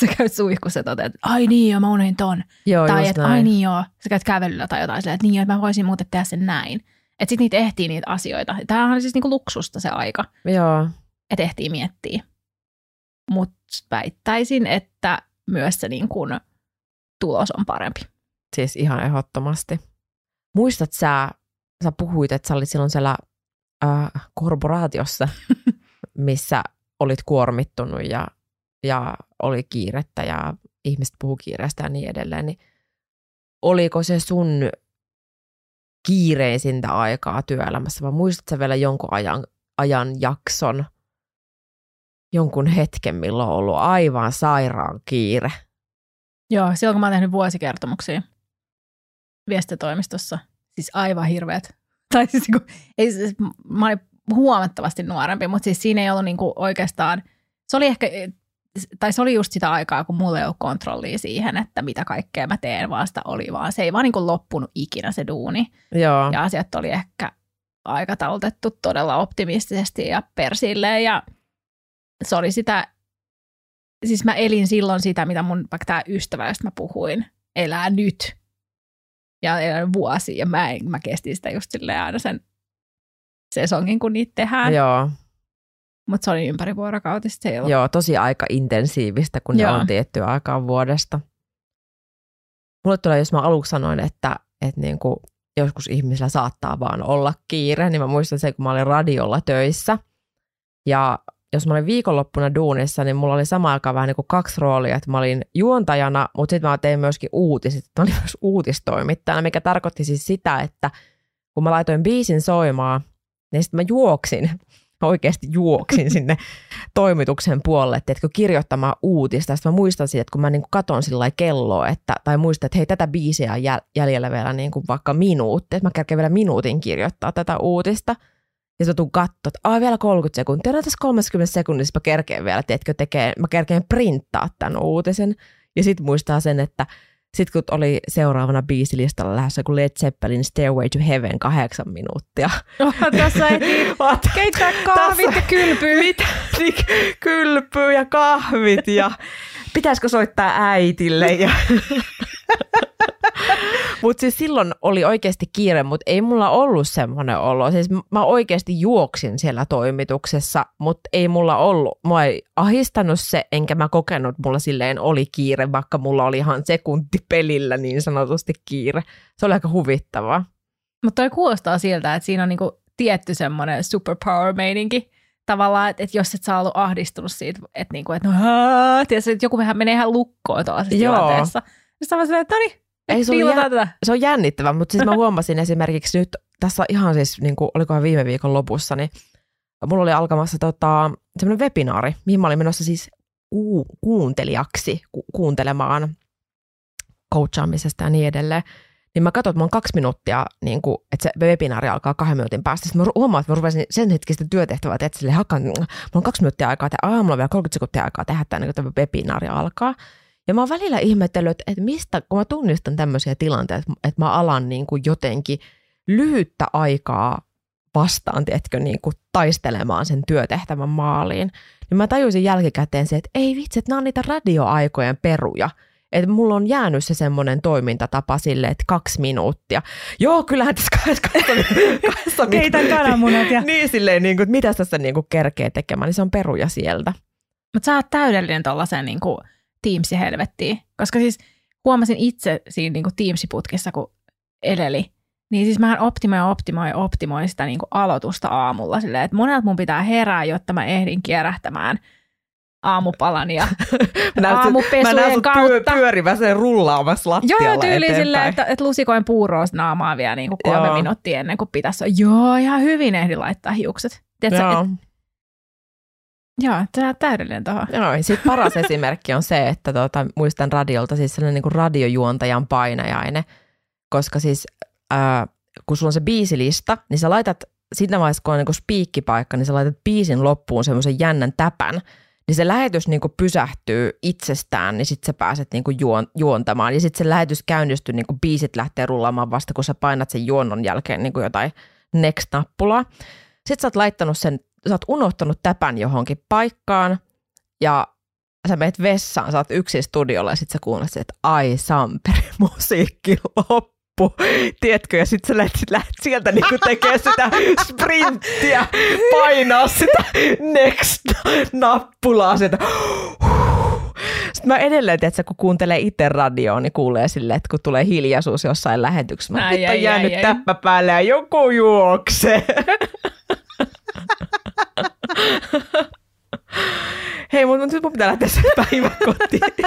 sä käyt suihkussa ja toteat, että ai niin joo, mä unohdin ton. Joo, tai että ai niin joo, sä käyt kävelyllä tai jotain silleen, että niin joo, että mä voisin muuten tehdä sen näin. Että sitten niitä ehtii niitä asioita. Tämähän on siis niinku luksusta se aika. Joo. Että ehtii miettiä. Mutta väittäisin, että myös se niinku tulos on parempi. Siis ihan ehdottomasti. Muistat sä, sä puhuit, että sä olit silloin siellä äh, korporaatiossa, missä olit kuormittunut ja, ja oli kiirettä ja ihmiset puhu kiireestä ja niin edelleen, niin oliko se sun kiireisintä aikaa työelämässä, vai muistatko vielä jonkun ajan, ajan jakson, jonkun hetken, milloin on ollut aivan sairaan kiire? Joo, silloin kun mä oon tehnyt vuosikertomuksia viestitoimistossa, siis aivan hirveät. Tai siis, kun, ei, siis, mä olin huomattavasti nuorempi, mutta siis siinä ei ollut niinku oikeastaan, se oli ehkä tai se oli just sitä aikaa, kun mulla ei ollut kontrollia siihen, että mitä kaikkea mä teen, vaan sitä oli vaan. Se ei vaan niin kuin loppunut ikinä se duuni. Joo. Ja asiat oli ehkä aikataulutettu todella optimistisesti ja persilleen ja se oli sitä, siis mä elin silloin sitä, mitä mun vaikka tämä ystävä, josta mä puhuin, elää nyt. Ja vuosi ja mä, en, mä kestin sitä just silleen aina sen sesongin, kun niitä tehdään. Joo. Mutta se oli ympäri vuorokautista. Joo, tosi aika intensiivistä, kun Joo. ne on tiettyä aikaa vuodesta. Mulle tulee, jos mä aluksi sanoin, että, että niin kuin joskus ihmisillä saattaa vaan olla kiire, niin mä muistan sen, kun mä olin radiolla töissä. Ja jos mä olin viikonloppuna duunissa, niin mulla oli sama aikaan vähän niin kuin kaksi roolia, että mä olin juontajana, mutta sitten mä tein myöskin uutiset, mä olin myös uutistoimittajana, mikä tarkoitti siis sitä, että kun mä laitoin biisin soimaan, niin sitten mä juoksin oikeasti juoksin sinne toimituksen puolelle, että kirjoittamaan uutista. Sitten mä muistan siitä, että kun mä niin katon sillä kelloa, että, tai muistan, että hei, tätä biisiä on jäljellä vielä niin kuin vaikka minuutti, että mä kerkeen vielä minuutin kirjoittaa tätä uutista. Ja sitten tuun katsoa, että Aa, vielä 30 sekuntia, no tässä 30 sekunnissa mä kerkeen vielä, tiedätkö, tekee, mä kerkeen printtaa tämän uutisen. Ja sitten muistaa sen, että sitten kun oli seuraavana biisilistalla lähdössä, kun Led Zeppelin Stairway to Heaven kahdeksan minuuttia. Oh, tässä ei keittää kahvit tässä, ja kylpyy. Mitä? Niin, kylpyy ja kahvit ja pitäisikö soittaa äitille ja mutta siis silloin oli oikeasti kiire, mutta ei mulla ollut semmoinen olo. Siis mä oikeasti juoksin siellä toimituksessa, mutta ei mulla ollut. Mua ei ahistanut se, enkä mä kokenut, mulla silleen oli kiire, vaikka mulla oli ihan sekunti pelillä niin sanotusti kiire. Se oli aika huvittavaa. Mutta toi kuulostaa siltä, että siinä on niinku tietty semmoinen superpower-meininki tavallaan, että, että jos et sä ollut ahdistunut siitä, että, niinku, että, no, tiedätkö, että joku vähän menee ihan lukkoon tuollaisessa Joo. tilanteessa. Sitten vaan että no niin, ei se, on jä... se on jännittävä, mutta siis mä huomasin esimerkiksi nyt, tässä ihan siis, niin kuin, olikohan viime viikon lopussa, niin mulla oli alkamassa tota, semmoinen webinaari, mihin mä olin menossa siis ku- kuuntelijaksi ku- kuuntelemaan coachaamisesta ja niin edelleen. Niin mä katsoin, että mä oon kaksi minuuttia, niin kuin, että se webinaari alkaa kahden minuutin päästä. Sitten mä huomaan, että mä rupesin sen hetkistä työtehtävää, että sille hakan, mulla on kaksi minuuttia aikaa, että mulla on vielä 30 sekuntia aikaa tehdä tämä, niin tämä webinaari alkaa. Ja mä oon välillä ihmetellyt, että mistä, kun mä tunnistan tämmöisiä tilanteita, että mä alan niin kuin jotenkin lyhyttä aikaa vastaan, tiedätkö, niin kuin taistelemaan sen työtehtävän maaliin, niin mä tajusin jälkikäteen se, että ei vitsi, että nämä on niitä radioaikojen peruja. Että mulla on jäänyt se semmoinen toimintatapa sille, että kaksi minuuttia. Joo, kyllähän tässä kahdessa, kahdessa Keitän kananmunat. Ja... niin silleen, niin kuin, että mitä tässä niin kuin kerkee tekemään, niin se on peruja sieltä. Mutta sä oot täydellinen tuollaisen niin kuin Teamsi helvettiin. Koska siis huomasin itse siinä niin kuin Teamsiputkissa, kun eleli, niin siis mähän optimoin, optimoin, optimoin sitä niin kuin aloitusta aamulla silleen, että monelta mun pitää herää, jotta mä ehdin kierähtämään aamupalan ja aamupesujen kautta. Mä sen rullaamassa lattialla Joo, tyyli silleen, että, että lusikoin puuroos naamaa vielä niin kuin kolme Joo. minuuttia ennen kuin pitäisi. Joo, ihan hyvin ehdin laittaa hiukset. Tiedätkö, Joo. Et, Joo, tämä on täydellinen tuohon. Joo, ja sitten paras esimerkki on se, että tuota, muistan radiolta siis sellainen niin kuin radiojuontajan painajainen, koska siis äh, kun sulla on se biisilista, niin sä laitat, siinä vaiheessa kun on niin spiikkipaikka, niin sä laitat biisin loppuun semmoisen jännän täpän, niin se lähetys niin kuin pysähtyy itsestään, niin sitten sä pääset niin kuin juon, juontamaan. Ja sitten se lähetys käynnistyy, niin kuin biisit lähtee rullaamaan vasta, kun sä painat sen juonnon jälkeen niin kuin jotain next-nappulaa. Sitten sä oot laittanut sen sä oot unohtanut täpän johonkin paikkaan ja sä meet vessaan, sä oot yksin studiolla ja sit sä kuulet, että ai Samperi, musiikki loppu. Tiedätkö, ja sit sä lähdet, lähdet sieltä niinku tekee sitä sprinttiä, painaa sitä next-nappulaa, sitä sitten mä edelleen, että kun kuuntelee itse radioon, niin kuulee silleen, että kun tulee hiljaisuus jossain lähetyksessä, mä ai, on jäänyt ai, täppä päälle ja joku juoksee. Hei, mutta nyt mun pitää lähteä sen päiväkotiin.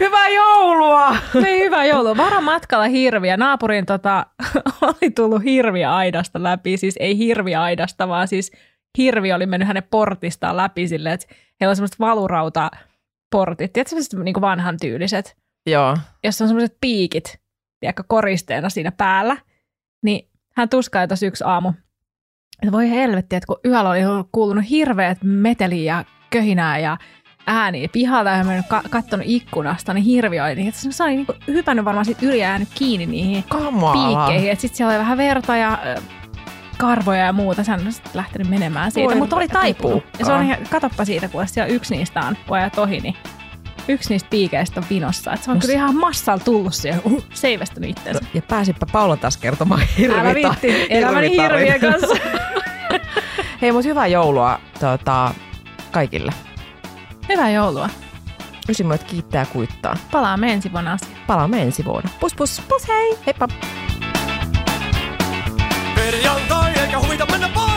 Hyvää joulua! Niin, hyvää joulua. Varo matkalla hirviä. Naapurin tota, oli tullut hirviä aidasta läpi. Siis ei hirviä aidasta, vaan siis hirvi oli mennyt hänen portistaan läpi silleen, että heillä on semmoiset valurauta portit. Tiedätkö semmoiset niin vanhan tyyliset? Joo. Jossa on semmoiset piikit, tiedätkö, koristeena siinä päällä. Niin hän tuskaili yksi aamu voi helvetti, että kun yöllä oli kuulunut hirveät meteliä ja köhinää ja ääniä pihalta ja mennyt ka- kattonut ikkunasta, niin hirvi oli, niin että se oli niinku hypännyt varmaan sit yli ja jäänyt kiinni niihin Kamala. piikkeihin. Että sitten siellä oli vähän verta ja karvoja ja muuta. Sehän on sitten lähtenyt menemään siitä, Voi mutta oli taipunut. Ja se on ihan, katoppa siitä, kun siellä yksi niistä on pojat ohi, niin yksi niistä piikeistä on vinossa. Et se on No kyllä ihan massalla tullut siihen, uh, seivästänyt itsensä. Ja pääsipä Paula taas kertomaan hirvitä. Älä viitti, elämäni hirviön kanssa. Hei, mutta hyvää joulua tota, kaikille. Hyvää joulua. Ysimöt kiittää ja kuittaa. Palaamme ensi vuonna asiaan. Palaamme ensi vuonna. Pus pus. Pus hei. Heippa. Perjantai eikä huvita mennä pois.